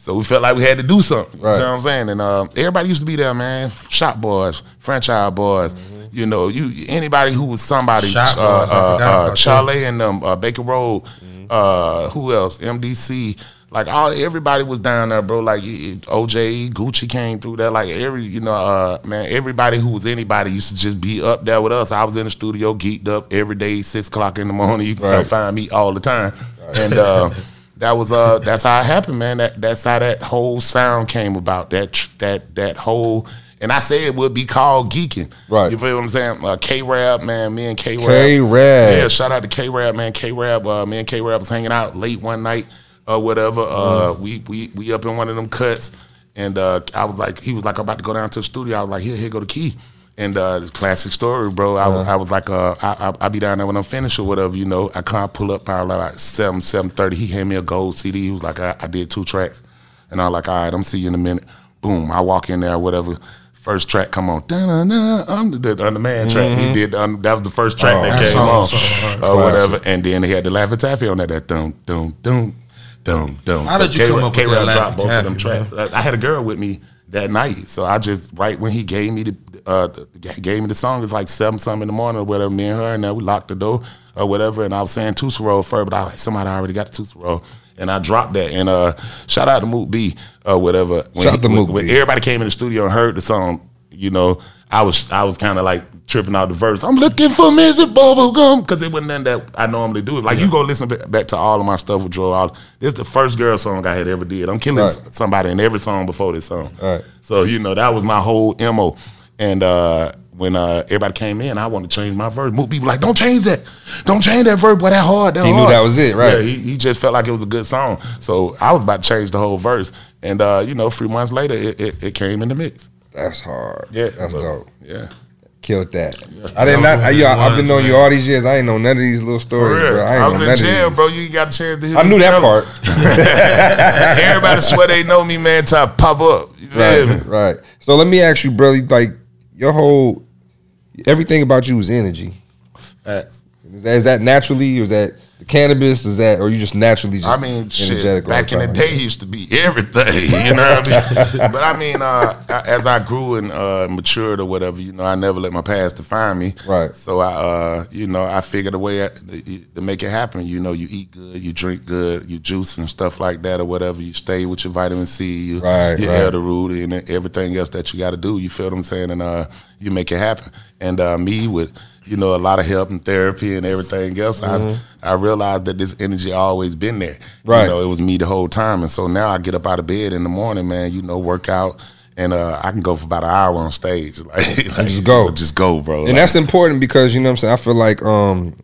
so we felt like we had to do something. You Right. see what I'm saying? And uh, everybody used to be there, man. Shop boys, franchise boys. Mm-hmm. You know, you anybody who was somebody. Shop uh, boys, uh, forgot uh, Charlie and them, uh, Baker Road. Mm-hmm. Uh, who else? MDC. Like all, everybody was down there, bro. Like OJ, Gucci came through there. Like every, you know, uh, man, everybody who was anybody used to just be up there with us. I was in the studio, geeked up every day, six o'clock in the morning. You can Right. find me all the time, and uh, that was uh, that's how it happened, man. That that's how that whole sound came about. That that that whole. And I said it would be called geeking. Right. You feel what I'm saying? Uh, K Rab, man, me and K Rab. K-Rab. Yeah, shout out to K Rab, man. K Rab, uh, me and K Rab was hanging out late one night or whatever. Uh, we we we up in one of them cuts, and uh, I was like, he was like I'm about to go down to the studio. I was like, here, here go the key. And uh, classic story, bro. I, I was like, uh, I, I I be down there when I'm finished or whatever, you know. I can't pull up probably like seven seven thirty. He handed me a gold CD. He was like, I, I did two tracks, and I was like, all right, I'm see you in a minute. Boom, I walk in there, whatever. First track come on, Dun-dun-dun, I'm the, the, the man track. He did um, that was the first track that that came song on, was or whatever. And then they had the Laffy Taffy on that. That dum dum dum dum dum. How did you come up with that Laffy both of them Taffy, tracks. I I had a girl with me that night, so I just right when he gave me the uh, gave me the song, it's like seven something in the morning or whatever. Me and her, and then we locked the door or whatever. And I was saying Tootsie Roll first, but I was like, somebody already got the Tootsie Roll. And I dropped that. And uh, shout out to Mook B or whatever. When Shout out to when- Mook when B. everybody came in the studio and heard the song, you know, I was I was kind of like tripping out the verse. I'm looking for Mrs. Bubblegum because it wasn't nothing that I normally do. Like you go listen back to all of my stuff with Joe. All this is the first girl song I had ever did. I'm killing Right. somebody in every song before this song. Right. So you know that was my whole mo. And uh, when uh, everybody came in, I wanted to change my verse. Moot people like, don't change that, don't change that verse. Boy, that hard. That He knew hard." that was it, right. Yeah, he, he just felt like it was a good song. So I was about to change the whole verse. And uh, you know, three months later, it, it, it came in the mix. That's hard. Yeah, That's but- dope. Yeah. Killed that. I did not. I, yo, I've been knowing you all these years. I ain't know none of these little stories, bro. I, ain't I was know in none jail, bro. You ain't got a chance to hear I knew that tell part. Everybody swear they know me, man. Till I pop up. You feel me? right, right. So let me ask you, brother. Like your whole, everything about you is energy. Facts. Is that, is that naturally, or is that cannabis? Is that, or you just naturally just I mean, shit. Back in the day, used to be everything. You know what I mean? but I mean, uh, I- as I grew and uh, matured or whatever, you know, I never let my past define me. Right. So I, uh, you know, I figured a way to make it happen. You know, you eat good, you drink good, you juice and stuff like that or whatever. You stay with your vitamin C, you, Right, your right. elder root, and everything else that you got to do. You feel what I'm saying? And uh, you make it happen. And uh, me with you know a lot of help and therapy and everything else, I I realized that this energy always been there. Mm-hmm. Right. You know, it was me the whole time. And so now I get up out of bed in the morning, man. You know, work out. And uh, I can go for about an hour on stage, like, like, just go. just go, bro. and Like, that's important because you know what I'm saying. I feel like um,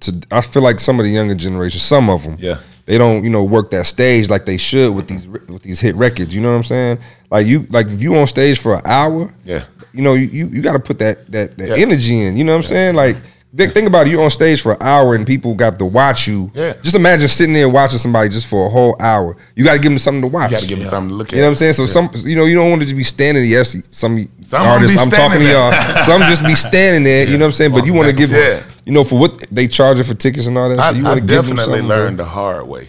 to I feel like some of the younger generation, some of them, Yeah. They don't you know work that stage like they should with these with these hit records. You know what I'm saying? Like you like if you on stage for an hour, Yeah. you know you you, you got to put that that that Yeah. energy in. You know what I'm saying? Like. Think think about it. You're on stage for an hour and people got to watch you. Yeah. Just imagine sitting there watching somebody just for a whole hour. You got to give them something to watch. you got to give me something to look at. You know what I'm saying? So some, you know, you don't want to just be standing. Yes, some, Some artists. I'm talking to y'all. there. Some just be standing there. You know what I'm saying? But you want to give, Yeah. You know, for what they charging for tickets and all that. I, so you I want to give definitely learned the hard way.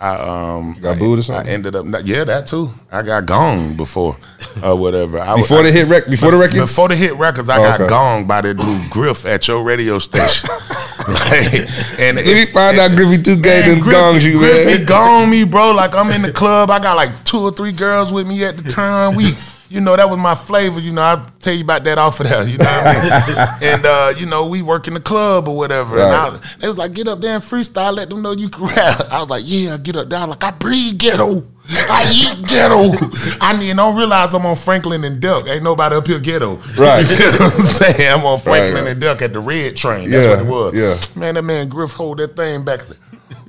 I um got booed or something. I ended up not, yeah that too. I got gonged before or whatever. I, before I, the hit rec, before the records. Before the hit records, I Oh, got okay. gonged by the dude Griff at your radio station. Like, and Let me find out Griffy two gave them gongs you, Griffy man. gonged me, bro. Like I'm in the club. I got like two or three girls with me at the time. We, you know, that was my flavor. You know, I'll tell you about that off of that. You know what I mean? and uh, you know, we work in the club or whatever. And I, they was like, get up there and freestyle. Let them know you can rap. I was like, yeah, get up there. I'm like, I breathe ghetto. I eat ghetto. I mean, don't realize I'm on Franklin and Duck. Ain't nobody up here ghetto. Right. You feel what I'm saying? I'm on Franklin right. and Duck at the red train. That's Yeah, what it was. yeah. Man, that man Griff hold that thing back.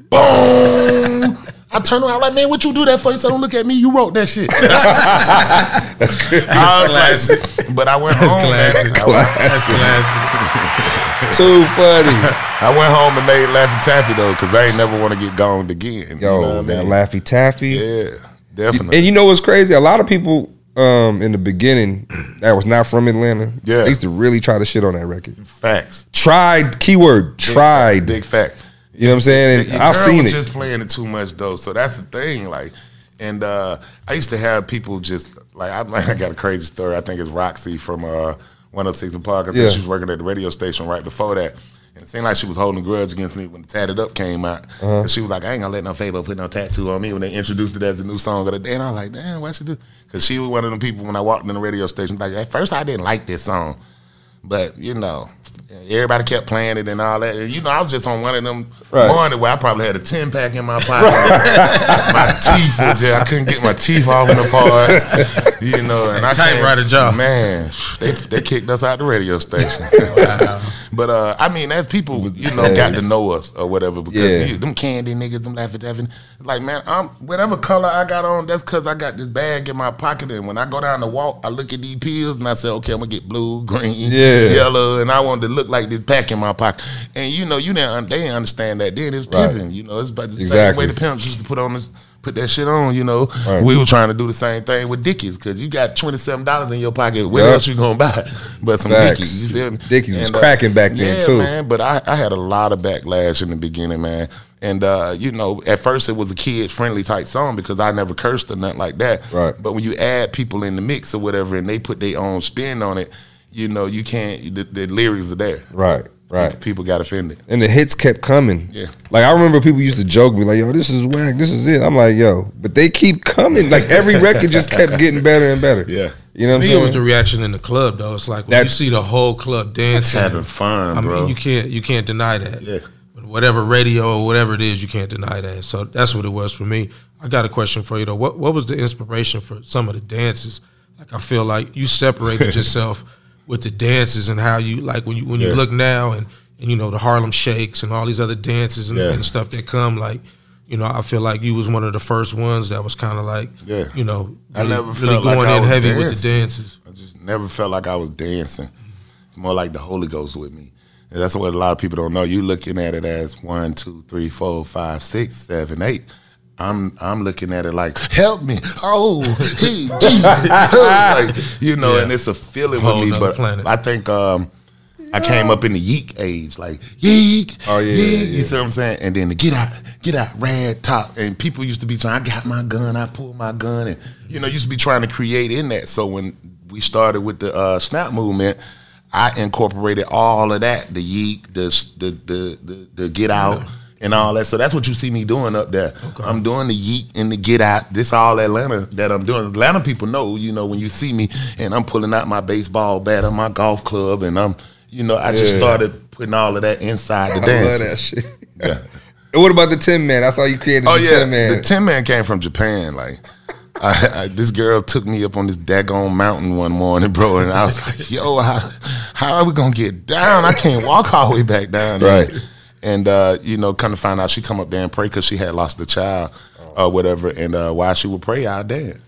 Boom. I turn around like, man, what you do that for? He said, don't look at me. You wrote that shit. That's classic. but I went home. man. classic. I went, That's classic. Too funny. I went home and made Laffy Taffy though, because I ain't never want to get gonged again. Yo, you know what I that mean? Laffy Taffy. Yeah, definitely. And you know what's crazy? A lot of people um, in the beginning that was not from Atlanta. Yeah. They used to really try to shit on that record. Facts. Tried, keyword, tried. Big fact. You know what I'm saying? And I've seen was it. Just playing it too much though, so that's the thing. Like, and uh, I used to have people just like I, like, I got a crazy story. I think it's Rocsi from uh, 106 and Park. I think Yeah. she was working at the radio station right before that. And it seemed like she was holding a grudge against me when the Tatted Up came out. Uh-huh. And she was like, I ain't gonna let no Fabo put no tattoo on me when they introduced it as the new song of the day. And I was like, damn, why she do? Because she was one of them people when I walked in the radio station, like, at first I didn't like this song. But, you know, everybody kept playing it and all that. And, you know, I was just on one of them Right. morning where I probably had a 10 pack in my pocket. my teeth were just, I couldn't get my teeth off in the part. You know, and I can't- Typewriter jaw. Man, they, they kicked us out the radio station. But uh, I mean, as people, you know, got to know us or whatever, because Yeah. them candy niggas, them laughing, laughing, like man, I'm whatever color I got on, that's because I got this bag in my pocket, and when I go down the walk, I look at these pills and I say, okay, I'm gonna get blue, green, Yeah. yellow, and I want to look like this pack in my pocket. And you know, you didn't, they didn't understand that then. It's Right. pimping, you know, it's about the Exactly. same way the pimps used to put on this. Put that shit on, you know. Right. We were trying to do the same thing with Dickies because you got twenty seven dollars in your pocket. What Yup. else you gonna buy? But some Facts. Dickies. You feel me? Dickies was uh, cracking back then, yeah, too. man. But I, I had a lot of backlash in the beginning, man. And uh, you know, at first it was a kid friendly type song because I never cursed or nothing like that. Right. But when you add people in the mix or whatever, and they put their own spin on it, you know, you can't. The, the lyrics are there. Right, right. People got offended. And the hits kept coming. Yeah. Like I remember people used to joke me like, "Yo, this is whack. This is it." I'm like, "Yo," but they keep coming. Like every record just kept getting better and better. Yeah. You know what I'm Me, it saying? was the reaction in the club though. It's like when That- you see the whole club dancing, Having fun, I bro. mean, you can't you can't deny that. Yeah. Whatever radio or whatever it is, you can't deny that. So that's what it was for me. I got a question for you though. What what was the inspiration for some of the dances? Like I feel like you separated yourself with the dances and how you like when you when you Yeah. look now and and you know the Harlem Shakes and all these other dances and, Yeah. and stuff that come like. You know, I feel like you was one of the first ones that was kind of like, Yeah. you know, I really, never really felt like going I in was heavy with the dancing. dances. I just never felt like I was dancing. It's more like the Holy Ghost with me. And that's what a lot of people don't know. You looking at it as one, two, three, four, five, six, seven, eight. I'm I'm looking at it like help me, oh, hey, gee. like you know, Yeah. and it's a feeling Whole with me. But planet. I think um, I came up in the yeek age, like yeek, Oh, yeah, yeek, yeah, You yeah. see what I'm saying? And then the get out, get out, rad top, and people used to be trying. I got my gun, I pulled my gun, and you know, used to be trying to create in that. So when we started with the uh, snap movement. I incorporated all of that, the yeek, the the the the, the get out, and all that. So that's what you see me doing up there. I'm doing the yeet and the get out. This all Atlanta that I'm doing. Atlanta people know, you know, when you see me and I'm pulling out my baseball bat and my golf club, and I'm, you know, I just Yeah. started putting all of that inside the I dance. love that shit. Yeah. And what about the Tin Man? I saw you created Oh the yeah, Tin Man. the Tin Man came from Japan. Like, I, I, this girl took me up on this daggone mountain one morning, bro, and I was like, "Yo, how, how are we gonna get down? I can't walk all the way back down." there." Right. And uh, you know, kind of find out, she come up there and pray because she had lost a child or whatever. And uh, while she would pray, I dance.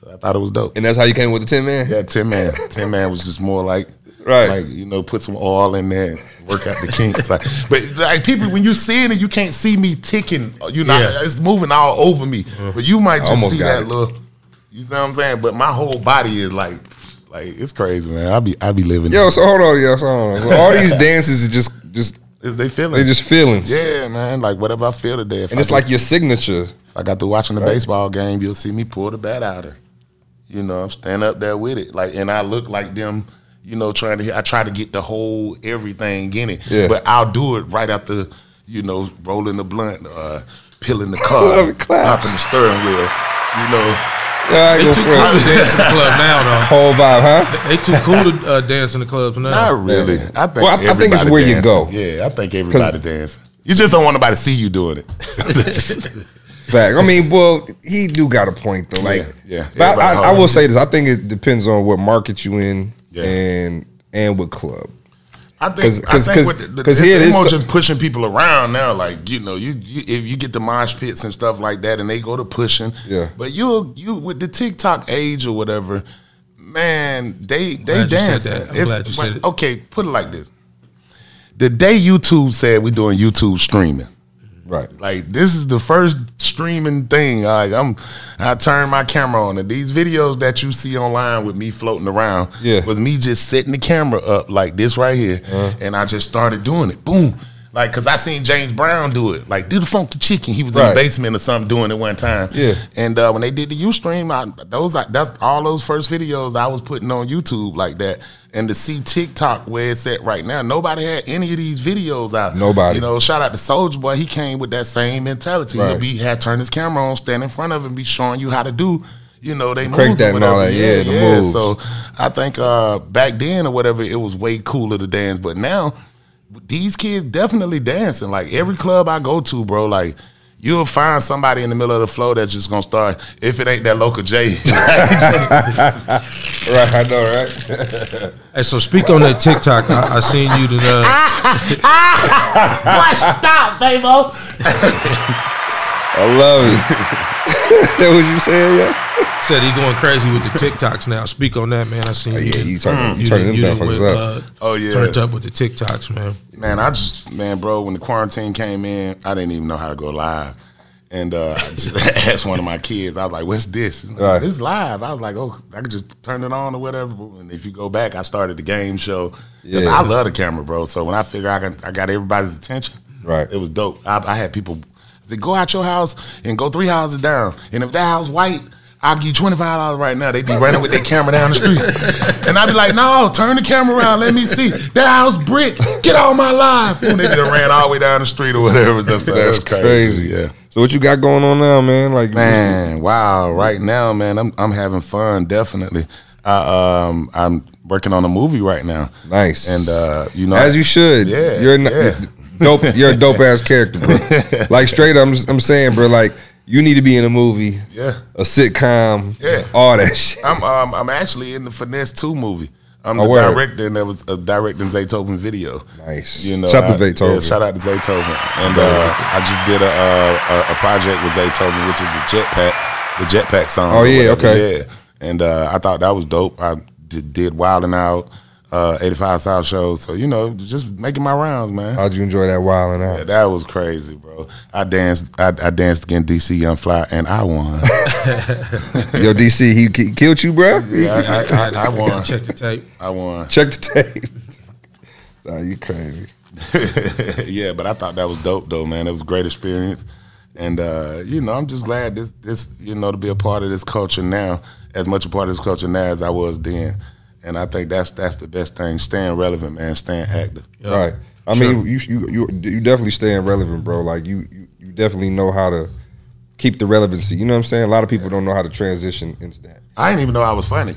So I thought it was dope. and that's how you came with the Tin Man? Yeah, Tin Man. Tin Man was just more like, Right. like you know, put some oil in there, and work out the kinks. Like, but like people, when you seeing it, you can't see me ticking. You know, Yeah. it's moving all over me. But you might just see that it. little. You see what I'm saying? But my whole body is like, like it's crazy, man. I be, I be living. Yo, so hold on, yo, so hold on. So all these dances are just, just Is they feeling? they just feelings. yeah, man. Like whatever I feel today. And I it's like your signature. If I got to watching the baseball game, you'll see me pull the bat out and you know, I'm stand up there with it. Like and I look like them, you know, trying to I try to get the whole everything in it. Yeah. But I'll do it right after, you know, rolling the blunt, uh, peeling the car, popping the steering wheel. You know. Yeah, I ain't They go too cool to dance in the club now, though. Whole vibe, huh? They too cool to uh, dance in the clubs now. Not really. Yeah. I think Well, I- I think it's everybody where you go. Yeah, I think everybody dancing. You just don't want nobody to see you doing it. Fact. I mean, well, he do got a point though. Like, Yeah, yeah. But I, I, I will say this. I think it depends on what market you in Yeah. and and what club. I think 'Cause- I 'cause- think 'cause- with the, the, 'cause it's here more so- just pushing people around now. Like you know, you, you if you get the mosh pits and stuff like that, and they go to pushing. Yeah. But you you with the TikTok age or whatever, man, they they Glad you said dance. that. I'm glad you said it. Okay, put it like this: the day YouTube said we're doing YouTube streaming. Right. Like this is the first streaming thing. Like I'm, I turned my camera on, and these videos that you see online with me floating around, Yeah. was me just setting the camera up like this right here, uh-huh. and I just started doing it. Boom. Like, cause I seen James Brown do it. Like, do the funky chicken. He was in the basement or something doing it one time. Yeah. And uh, when they did the UStream, I, those that's all those first videos I was putting on YouTube like that. And to see TikTok where it's at right now, nobody had any of these videos out. Nobody. You know, shout out to Soulja Boy. He came with that same mentality. Right. He'll be had turn his camera on, stand in front of him, be showing you how to do. You know, they Crank that and all that, yeah, the moves. So I think uh, back then or whatever, it was way cooler to dance. But now these kids definitely dancing. Like every club I go to, bro, like you'll find somebody in the middle of the floor that's just gonna start. If it ain't that local J, Right. I know. Right. Hey, so speak on that TikTok. I, I seen you to uh, Boy, stop, Fabo. I love it. that what you saying? Yeah. Said he going crazy with the TikToks now. Speak on that, man. I seen Oh, you. yeah. You turning you you turning you them done motherfuckers up. uh, Oh, yeah. turned up with the TikToks, man. Man, I just man, bro, when the quarantine came in, I didn't even know how to go live. And uh, I just asked one of my kids, I was like, "What's this?" Like, Right. This live. I was like, "Oh, I could just turn it on or whatever." And if you go back, I started the game show. Yeah. I love the camera, bro. So when I figure I got I got everybody's attention, Right. It was dope. I, I had people say, "Go out your house and go three houses down, and if that house white." I'll give you twenty five dollars right now. They'd be running with their camera down the street, and I'd be like, "No, turn the camera around. Let me see that house brick. Get all my live." And they just ran all the way down the street or whatever. That's, That's crazy. Yeah, So what you got going on now, man? Like man. Wow. Right now, man, I'm I'm having fun. Definitely. I, um, I'm working on a movie right now. Nice. And uh, you know, as you should. Yeah, You're not, yeah. dope. You're a dope ass character, bro. like straight up, I'm, I'm saying, bro. Like you need to be in a movie, Yeah. a sitcom, Yeah. all that shit. I'm um, I'm actually in the Finesse Two movie. I'm Oh, the director, and that was a directing Zaytoven video. Nice. You know, Shout out to Zaytoven. Yeah, shout out to Zaytoven. And uh, I just did a, a a project with Zaytoven, which is the Jetpack, the Jetpack song. Oh, yeah, okay. Yeah, and uh, I thought that was dope. I did, did Out. Uh, 85 South show. So you know, just making my rounds, man. How'd you enjoy that wilding Yeah, out? that was crazy, bro. I danced. I, I danced against DC Young Fly, and I won. Yo, DC, he ki- killed you, bro. yeah, I, I, I, I won. Check the tape. I won. Check the tape. nah, you crazy. yeah, but I thought that was dope, though, man. It was a great experience, and uh, you know, I'm just glad this, this, you know, to be a part of this culture now, as much a part of this culture now as I was then. And I think that's that's the best thing. Staying relevant, man. Staying active. Yeah. Right. I mean, you, you you you definitely staying relevant, bro. Like you, you you definitely know how to keep the relevancy. You know what I'm saying? A lot of people don't know how to transition into that. I didn't even know I was funny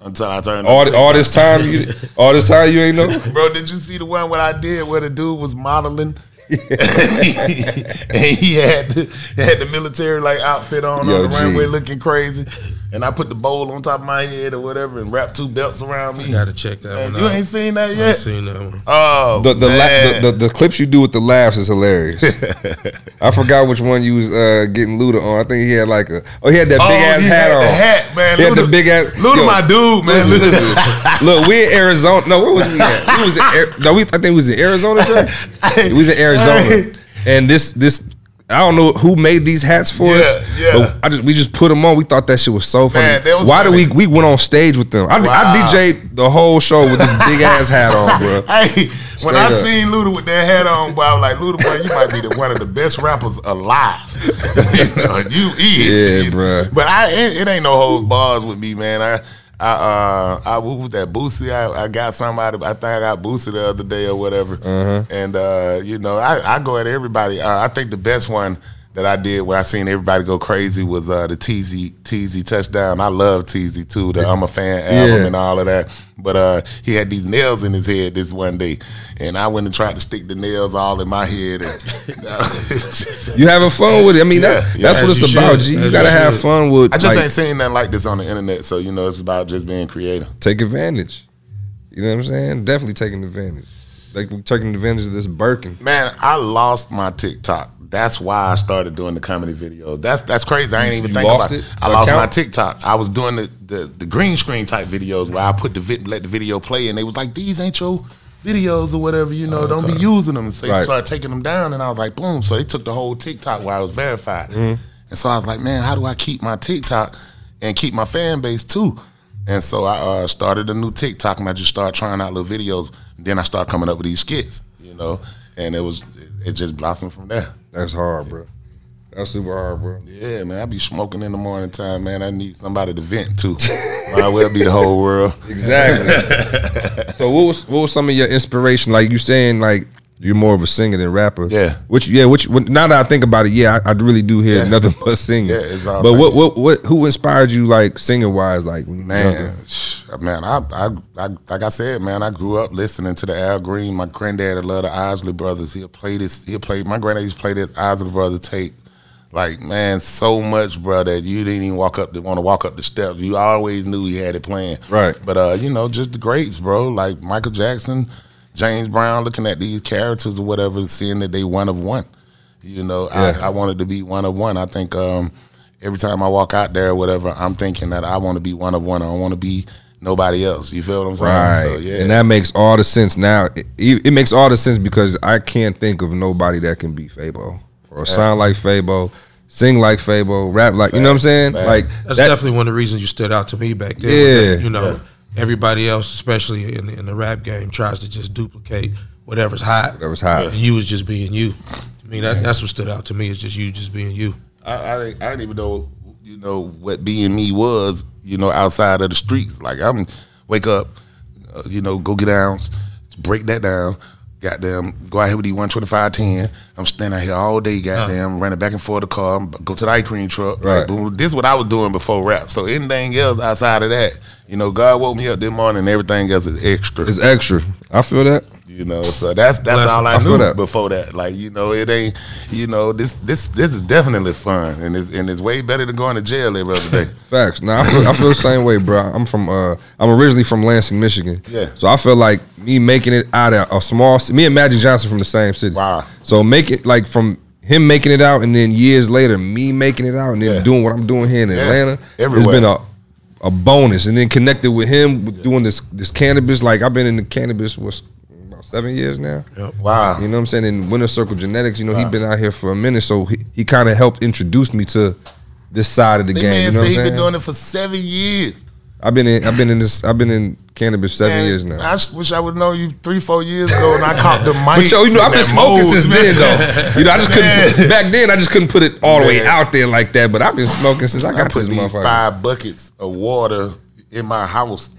until I turned. All all this time, you all this time you ain't know. Bro, did you see the one what I did where the dude was modeling? and he had the, had the military like outfit on Yo, on the G. runway looking crazy. And I put the bowl on top of my head or whatever and wrap two belts around me. You gotta check that Man, one you out. ain't seen that yet. I ain't seen that one. Oh, The the, la- the, the the clips you do with the laughs is hilarious. I forgot which one you was uh, getting Luda on. I think he had like a oh he had that Oh, big ass he hat had on. the hat, man. He had the big ass. Luda, yo, my dude, man. listen, listen. Look, we in Arizona. No, where was we at? We was in, Ar- no, we, I think we was in Arizona. Dre? We was in Arizona, and this this I don't know who made these hats for Yeah, us. yeah. But I just we just put them on. We thought that shit was so funny. Man, was Why funny. did we we went on stage with them? I, Wow. I DJ'd the whole show with this big ass hat on, bro. Hey, when I up. seen Luda with that hat on, boy, I was like, Luda, boy, you might be the, one of the best rappers alive. you, know, you is. Yeah, bruh. But I, it, it ain't no holds bars with me, man. I, I, uh, I what was that Boosie? I, I got somebody. I think I got Boosie the other day or whatever. Uh-huh. And uh, you know, I, I go at everybody. Uh, I think the best one that I did where I seen everybody go crazy was uh, the TZ TZ touchdown. I love TZ too. The I'm a fan album Yeah. and all of that. But uh, he had these nails in his head this one day, and I went and tried to stick the nails all in my head. And You having fun with it? I mean, that, Yeah, yeah. that's what As it's you about. should. G. You As gotta you have should. fun with. I just like, ain't seen nothing like this on the internet. So you know, it's about just being creative. take advantage. You know what I'm saying? Definitely taking advantage. Like we taking advantage of this Birkin. Man, I lost my TikTok. That's why I started doing the comedy videos. That's that's crazy. I ain't even you think about it. it? I lost my? TikTok. I was doing the, the the green screen type videos where I put the vid, let the video play, and they was like, "These ain't your videos or whatever. You know, don't be using them." So they Right. started taking them down, and I was like, "Boom!" So they took the whole TikTok where I was verified, Mm-hmm. and so I was like, "Man, how do I keep my TikTok and keep my fan base too?" And so I uh, started a new TikTok, and I just started trying out little videos. Then I started coming up with these skits, you know, and it was it just blossomed from there. That's hard, bro. That's super hard, bro. Yeah, man, I be smoking in the morning time, man. I need somebody to vent to. Might well be the whole world. Exactly. so what was what was some of your inspiration? Like you saying, like you're more of a singer than rapper. Yeah. Which yeah, which when- now that I think about it, yeah, I, I really do hear Yeah. nothing but singing. Yeah, it's all but what, what what who inspired you like singing wise? Like when Man, younger? man, I, I, I, like I said, man, I grew up listening to the Al Green. My granddad loved the Isley Brothers. He played play this. He played. My granddad used to play this Isley Brothers tape. Like man, so much, bro, that you didn't even walk up. Want to walk up the steps. You always knew he had it playing. Right. But uh, you know, just the greats, bro. Like Michael Jackson, James Brown. Looking at these characters or whatever, seeing that they one of one. You know, Yeah. I, I wanted to be one of one. I think um, every time I walk out there or whatever, I'm thinking that I want to be one of one. I don't want to be nobody else. You feel what I'm saying? Right. So, yeah. And that makes all the sense now. It, it it makes all the sense because I can't think of nobody that can be Fabo or sound like Fabo, sing like Fabo, rap like you know what I'm saying? Facts. Like That's that- definitely one of the reasons you stood out to me back then. Yeah. that, you know, everybody else, especially in, in the rap game, tries to just duplicate whatever's hot. Whatever's hot. And you was just being you. I mean, that, that's what stood out to me is just you just being you. I, I, didn't- I didn't even know, you know, what being me was, you know, outside of the streets. Like I'm wake up, uh, you know, go get down, break that down. Goddamn, go out here with the 12510. I'm standing out here all day, goddamn, running back and forth the car, go to the ice cream truck. Right. Like, boom, this is what I was doing before rap. So anything else outside of that, you know, God woke me up this morning and everything else is extra. it's extra. I feel that. You know, so that's that's Bless all I, I feel knew that. before that. Like, you know, it ain't, you know, this this this is definitely fun, and it's and it's way better than going to jail every other day. Facts. Now I feel, I feel the same way, bro. I'm from uh I'm originally from Lansing, Michigan. Yeah. So I feel like me making it out of a small me and Magic Johnson from the same city. Wow. So make it like from him making it out and then years later me making it out and then Yeah. doing what I'm doing here in Atlanta. It's Everywhere. been a a bonus, and then connected with him with doing this this cannabis. Like I've been in the cannabis was about seven years now. Wow. You know what I'm saying? In Winter Circle Genetics, you know, he been out here for a minute, so he, he kind of helped introduce me to this side of the That game. man You know said what I'm he been doing it for seven years. I've been in I've been in this I've been in cannabis seven Man, years now. I wish I would know you three, four years ago, and I caught the mic. But yo, you know, I've been smoking since then though. You know, I just couldn't put, back then I just couldn't put it all the way out there like that. But I've been smoking since I I got put this these motherfucker. five buckets of water in my house.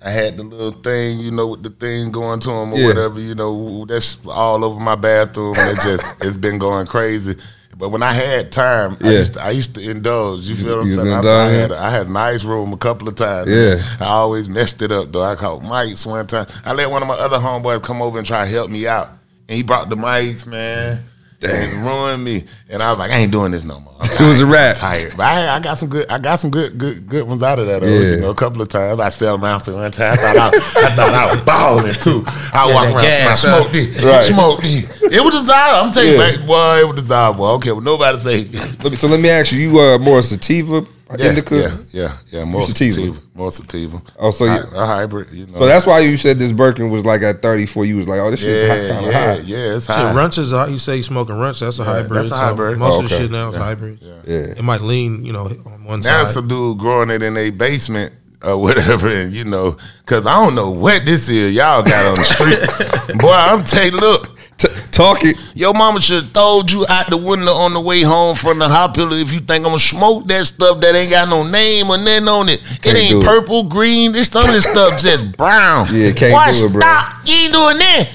I had the little thing, you know, with the thing going to them or Yeah. whatever, you know, that's all over my bathroom, and it just it's been going crazy. But when I had time, I, used to, I used to indulge. You feel what I'm saying? I, I had yeah. I had a nice room a couple of times. Yeah. I always messed it up though. I caught mics one time. I let one of my other homeboys come over and try to help me out, and he brought the mics, man. And ruined me, and I was like, I ain't doing this no more. I'm It was a tired. wrap. I'm tired, but I, I got some good. I got some good, good, good ones out of that. Though, Yeah. You know, a couple of times I sell master one time. I thought I, I thought I was balling too. I walk around, and I gas, huh? smoke this, Right. smoke this. It was desirable. I'm telling Yeah. you, back, boy, it was desirable. Okay, well, nobody say. Let so let me ask you, you uh more sativa, Yeah, indica? yeah, yeah, yeah. More sativa. sativa. more sativa. Oh, so Hy- you- a hybrid. You know. So that's why you said this Birkin was like at 34. You was like, oh, this shit yeah, kind of yeah, high. yeah. It's Shit, high. Runtz is a, uh, you say you smoking runch. That's a hybrid. that's a so hybrid. Most Oh, of the shit now is hybrids. Yeah. It might lean, you know, on one Now side. some dude growing it in a basement or whatever, and you know, cause I don't know what this is y'all got on the street. Boy, I'm telling you, look, T- talk it. your mama should have told you out the window on the way home from the hospital if you think I'm gonna smoke that stuff that ain't got no name or nothing on it. It Can't do ain't it. purple, green, this some of this stuff just brown. Yeah, can't Boy, do it, bro. Stop. You ain't doing that.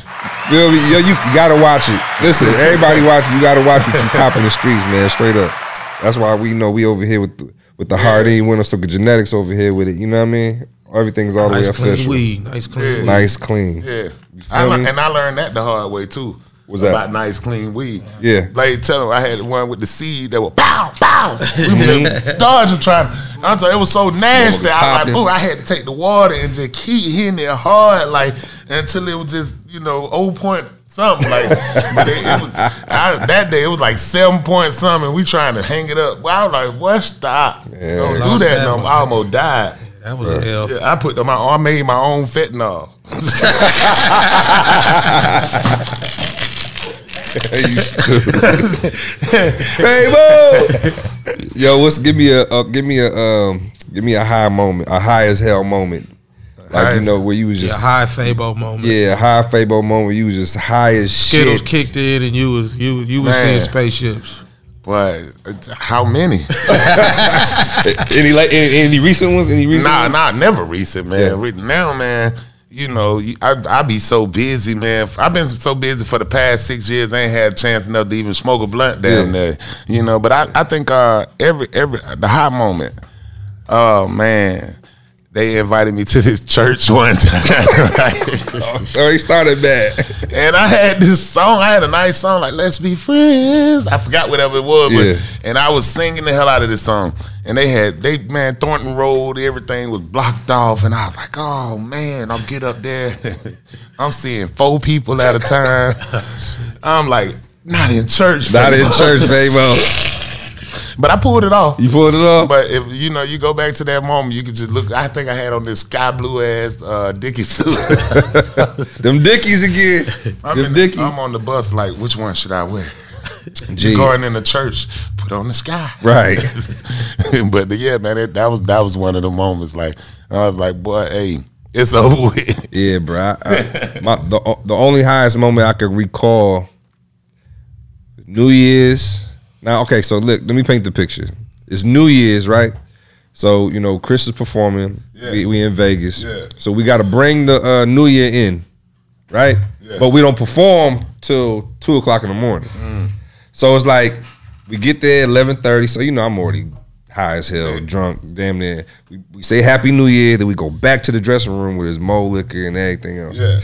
Feel me? Yo, you, you gotta watch it. Listen, everybody watch it. You gotta watch what you cop in the streets, man. Straight up. That's why we know we over here with the, with the Hardin Winter Circle Genetics over here with it. You know what I mean? Everything's all the nice way clean official. weed. Nice clean Yeah. weed. Nice, clean. Yeah. You I feel and I learned that the hard way too. Was that? About nice, clean weed. Yeah. Blade tell him I had one with the seed that was pow, pow. We Mm-hmm. was dodging trying. I'm telling you, it was so nasty. I was like, popping. boom, I had to take the water and just keep hitting it hard, like until it was just, you know, old point something. Like but it, it was, I, that day it was like seven point something. We trying to hang it up. Well, I was like, what stop? Don't do that that no more. I almost died. That was a hell. Yeah, I put my I made my own fentanyl. you stupid. hey, Mo. Yo, what's give me a uh, give me a um give me a high moment, a high as hell moment. Like High you know where you was Yeah, just high Fabo moment. yeah, high Fabo moment. You was just high as shit. Skittles shit. kicked in and you was you you was Man. seeing spaceships. But how many? any like any, any recent ones? Any recent? Nah, ones? nah, never recent, man. Yeah. Now, man, you know, I I be so busy, man. I've been so busy for the past six years. I ain't had a chance enough to even smoke a blunt down Yeah. there, you know. But I, I think uh, every every the high moment. Oh man, they invited me to this church one time, right? So he started that. and I had this song. I had a nice song like "Let's Be Friends." I forgot whatever it was, but Yeah. and I was singing the hell out of this song. And they had they man Thornton Road, everything was blocked off, and I was like, oh man, I'll get up there. I'm seeing four people at a time. I'm like, not in church, Not in church, Fabo. But I pulled it off. You pulled it off. But if you know, you go back to that moment, you could just look. I think I had on this sky blue ass uh, Dickie suit. Them Dickies again. I'm, Them Dickies. I'm on the bus, like, which one should I wear? Gee. Going in the church, put on the sky. Right. but yeah, man, it, that was that was one of the moments. Like I was like, boy, hey, it's over with. Yeah, bro. I, I- my, the the only highest moment I could recall, New Year's. Now, okay, so look, let me paint the picture. It's New Year's, right? So you know, Chris is performing. Yeah. We, we in Vegas. Yeah. So we got to bring the uh, New Year in, right? Yeah. But we don't perform till two o'clock in the morning. Mm. So it's like we get there eleven thirty. So you know, I'm already high as hell, drunk, damn near. We, we say Happy New Year, then we go back to the dressing room with his mo liquor and everything else. Yeah.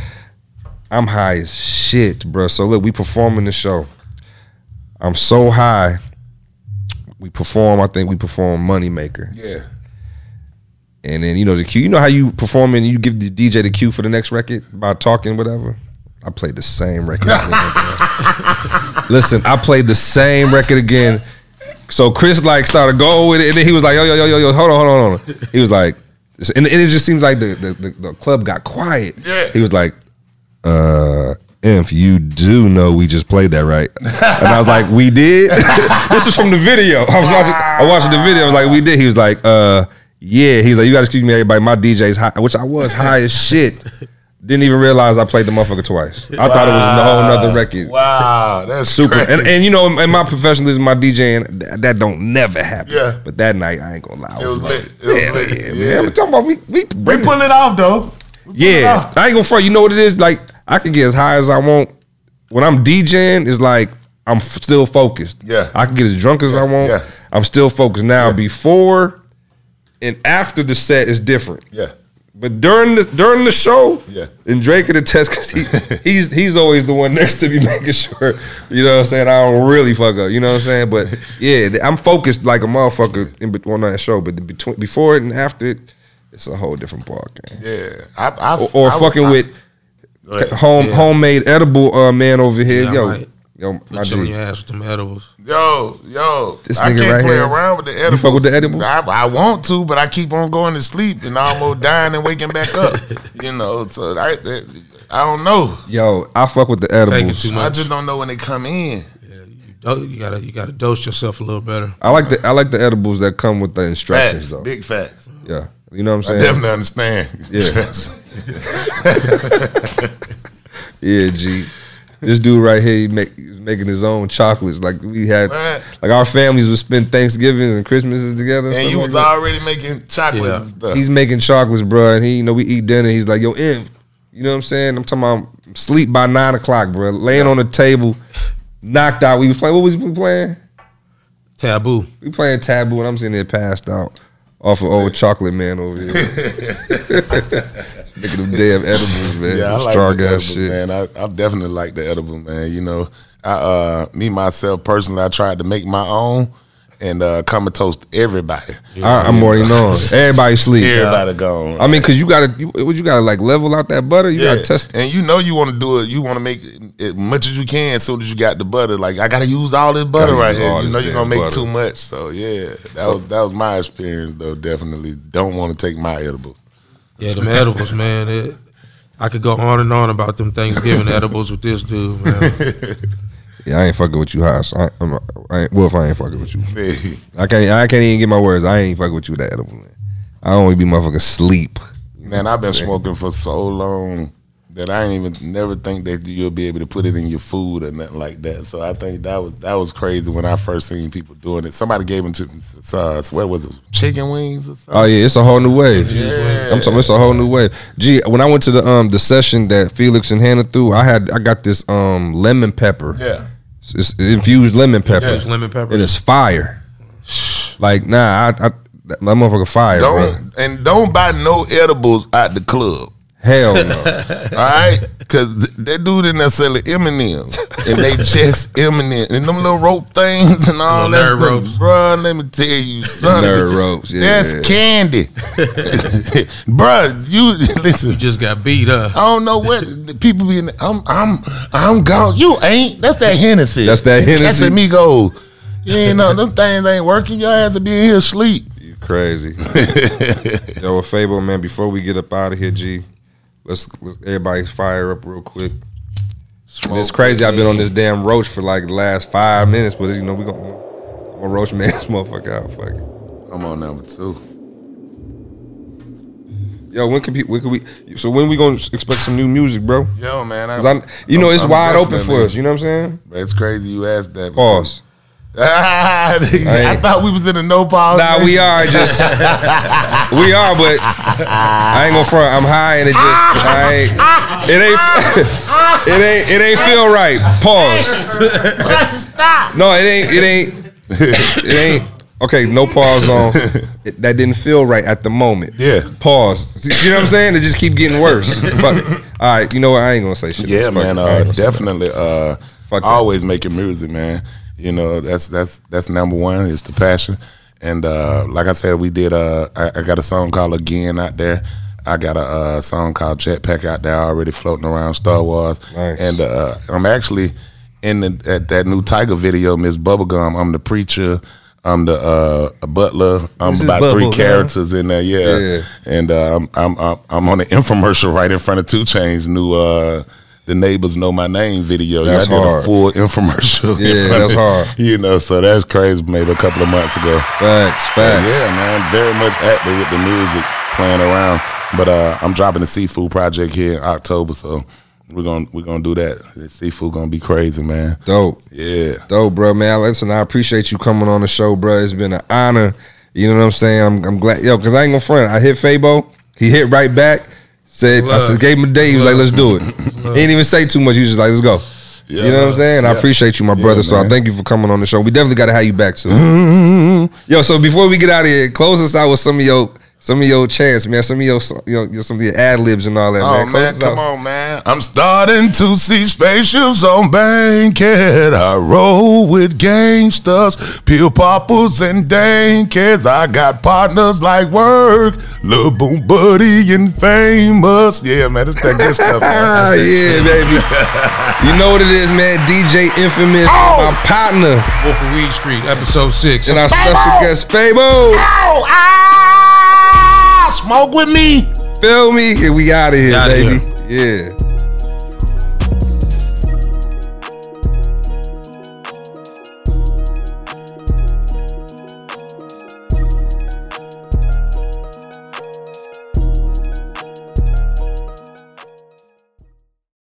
I'm high as shit, bro. So look, we performing the show. I'm so high. We perform. I think we perform Moneymaker, Yeah. and then you know the cue. You know how you perform and you give the DJ the cue for the next record by talking whatever. I played the same record. again. Listen, I played the same record again. So Chris like started going with it, and then he was like, "Yo, yo, yo, yo, yo, hold on, hold on, hold on." He was like, and it just seems like the the, the, the club got quiet. Yeah. He was like, uh. If you do know we just played that right, and I was like, we did. this is from the video. I was watching. I watched the video. I was like, we did. He was like, uh, yeah. He's like, you got to excuse me, everybody. My DJ's high, which I was high as shit. Didn't even realize I played the motherfucker twice. I thought it was a whole nother record. Wow, that's Super. crazy. And, and you know, in my professionalism, my DJing, th- that don't never happen. Yeah. But that night, I ain't gonna lie. I It was, was like, lit. It was hell lit. yeah, Yeah. man. I'm talking about we we, we pull it off though. We pull it Yeah, off. I ain't gonna front. You know what it is? Like I can get as high as I want. When I'm DJing, it's like I'm f- still focused. Yeah. I can get as drunk as I want. Yeah. I'm still focused. Now Yeah. before and after the set is different. Yeah. But during the during the show, Yeah. and Drake could attest because he he's he's always the one next to me making sure, you know what I'm saying, I don't really fuck up, you know what I'm saying? But yeah, I'm focused like a motherfucker in between that show, but the between before it and after it, it's a whole different ball game. Yeah. I, I, Or, or I- fucking I- with ahead. home Yeah. homemade edible uh, man over here, Yeah, yo, might yo, my Put you on G. your ass with them edibles. Yo, yo, This I can't right play here. around with the edibles. fuck with the edibles? I, I want to, but I keep on going to sleep and almost dying and waking back up. You know, so I, I don't know. Yo, I fuck with the Taking edibles. too I just don't know when they come in. Yeah, you, you gotta you gotta dose yourself a little better. I like the I like the edibles that come with the instructions Facts, though. big facts. Yeah, you know what I'm I saying? definitely understand. Yeah. Yeah, G. This dude right here, he make, he's making his own chocolates. Like we had, Right. like our families would spend Thanksgivings and Christmases together. and stuff you like was that. already making chocolates. Yeah. stuff. He's making chocolates, bro. And he, you know, we eat dinner. He's like, yo, Im, you know what I'm saying? I'm talking about sleep by nine o'clock, bro. Laying on the table, knocked out. We was playing. What was we playing? Taboo. We playing taboo, and I'm sitting there passed out off of old chocolate man over here. Making them damn edibles, man. Yeah, I like Strong the edible, shit. man. I, I definitely like the edible, man. You know, I uh me myself personally, I tried to make my own and uh come and toast everybody. I, I'm already knowing. Everybody sleep. Everybody gone. I mean, cause you gotta, you, you gotta like level out that butter. You yeah. gotta test. and you know you want to do it. You want to make as much as you can as soon as you got the butter. Like I got to use all this butter Gotta right here. You know you're gonna make butter. too much. So yeah, that was that was my experience though. Definitely don't want to take my edibles. Yeah, them edibles, man. It, I could go on and on about them Thanksgiving edibles with this dude, man. Yeah, I ain't fucking with you, house. I, I'm, I ain't, well, if I ain't fucking with you. I can't. I can't even get my words. I ain't fucking with you with that edible, man. I only be motherfucking sleep. Man, I've been smoking for so long that I ain't even never think that you'll be able to put it in your food or nothing like that. So I think that was that was crazy when I first seen people doing it. Somebody gave them to uh, what was it, chicken wings or something? Oh yeah, it's a whole new wave. Yeah. I'm talking. It's a whole new wave. Gee, when I went to the um the session that Felix and Hannah threw, I had I got this um lemon pepper. yeah. It's, it's infused lemon pepper. Infused lemon pepper. It is fire. Like nah, I, I that motherfucker fire. Don't and don't buy no edibles at the club. Hell no. All right, because that dude in there selling M&Ms, and they just M&Ms, and them little rope things and all Little that. nerd ropes. bro. Let me tell you, son, Nerd ropes, yeah. that's candy, bro. You listen. you just got beat, huh? I don't know what people be. In the, I'm I'm I'm gone. You ain't. That's that Hennessy. That's that Hennessy. That's amigo. You ain't know them things ain't working. Your ass to be in here asleep. You crazy. Yo, with Fabo, man, before we get up out of here, G, let's, let's everybody fire up real quick. And it's crazy. I've been on this damn roach for like the last five minutes, but you know we gonna, I'm gonna roach man this motherfucker out. Fuck it. I'm on number two. Yo, when can people? When can we? So when we gonna expect some new music, bro? Yo, man, I, you know, it's wide open for us. You know what I'm saying? It's crazy you asked that. Pause. I ain't- thought we was in a no pause. Nah, we are just we are, but I ain't gonna front. I'm high and it just I ain't, it ain't it ain't it ain't feel right. Pause. Stop. No, it ain't it ain't it ain't okay. No pause on. It, that didn't feel right at the moment. Yeah. Pause. You know what I'm saying? It just keep getting worse. Fuck it. All right. You know what? I ain't gonna say shit. Yeah, man. it. I ain't Uh, gonna say that. definitely. Uh, Fuck always making music, man. You know, that's that's that's number one. Is the passion. And uh, like I said, we did. Uh, I, I got a song called "Again" out there. I got a uh, song called "Jetpack" out there already floating around Star Wars. Nice. And uh, I'm actually in the, at that new Tyga video, Miss Bubblegum. I'm the preacher. I'm the uh, a butler. I'm This about Bubble, three characters in there. Yeah, Yeah. and uh, I'm, I'm I'm I'm on the infomercial right in front of Two Chains new. Uh, the neighbors know my name video. That's I did hard. a full infomercial. Yeah, that's of- hard. You know, so that's crazy. Maybe a couple of months ago. Facts, facts. yeah, man, very much active with the music, playing around. But uh, I'm dropping the seafood project here in October, so we're gonna we're gonna do that. The seafood gonna be crazy, man. Dope. Yeah, Dope, bro, man. Listen, I appreciate you coming on the show, bro. It's been an honor. You know what I'm saying? I'm, I'm glad, yo, because I ain't gonna front. I hit Fabo. He hit right back. Said, I said, gave him a day. He was like, let's do it. He didn't even say too much. He was just like, let's go. Yeah. you know what I'm saying? I appreciate you, my Yeah, brother. so I thank you for coming on the show. We definitely got to have you back soon. Yo, so before we get out of here, close us out with some of your some of your chants, man. Some of your, your, your some of your ad libs and all that, Oh man. Man, come on, man. I'm starting to see spaceships on Bankhead. I roll with gangsters, peel poppers and dankers. I got partners like work, Lil Boom Buddy and famous. Yeah, man, it's that good stuff. Ah, Man. yeah, baby. you know what it is, man. DJ Infamous, Oh! my partner, Wolf of Weed Street, episode six. and our special guest, Fabo. Ow, ah, smoke with me. Feel me? And we out of here, Outta baby. Yeah.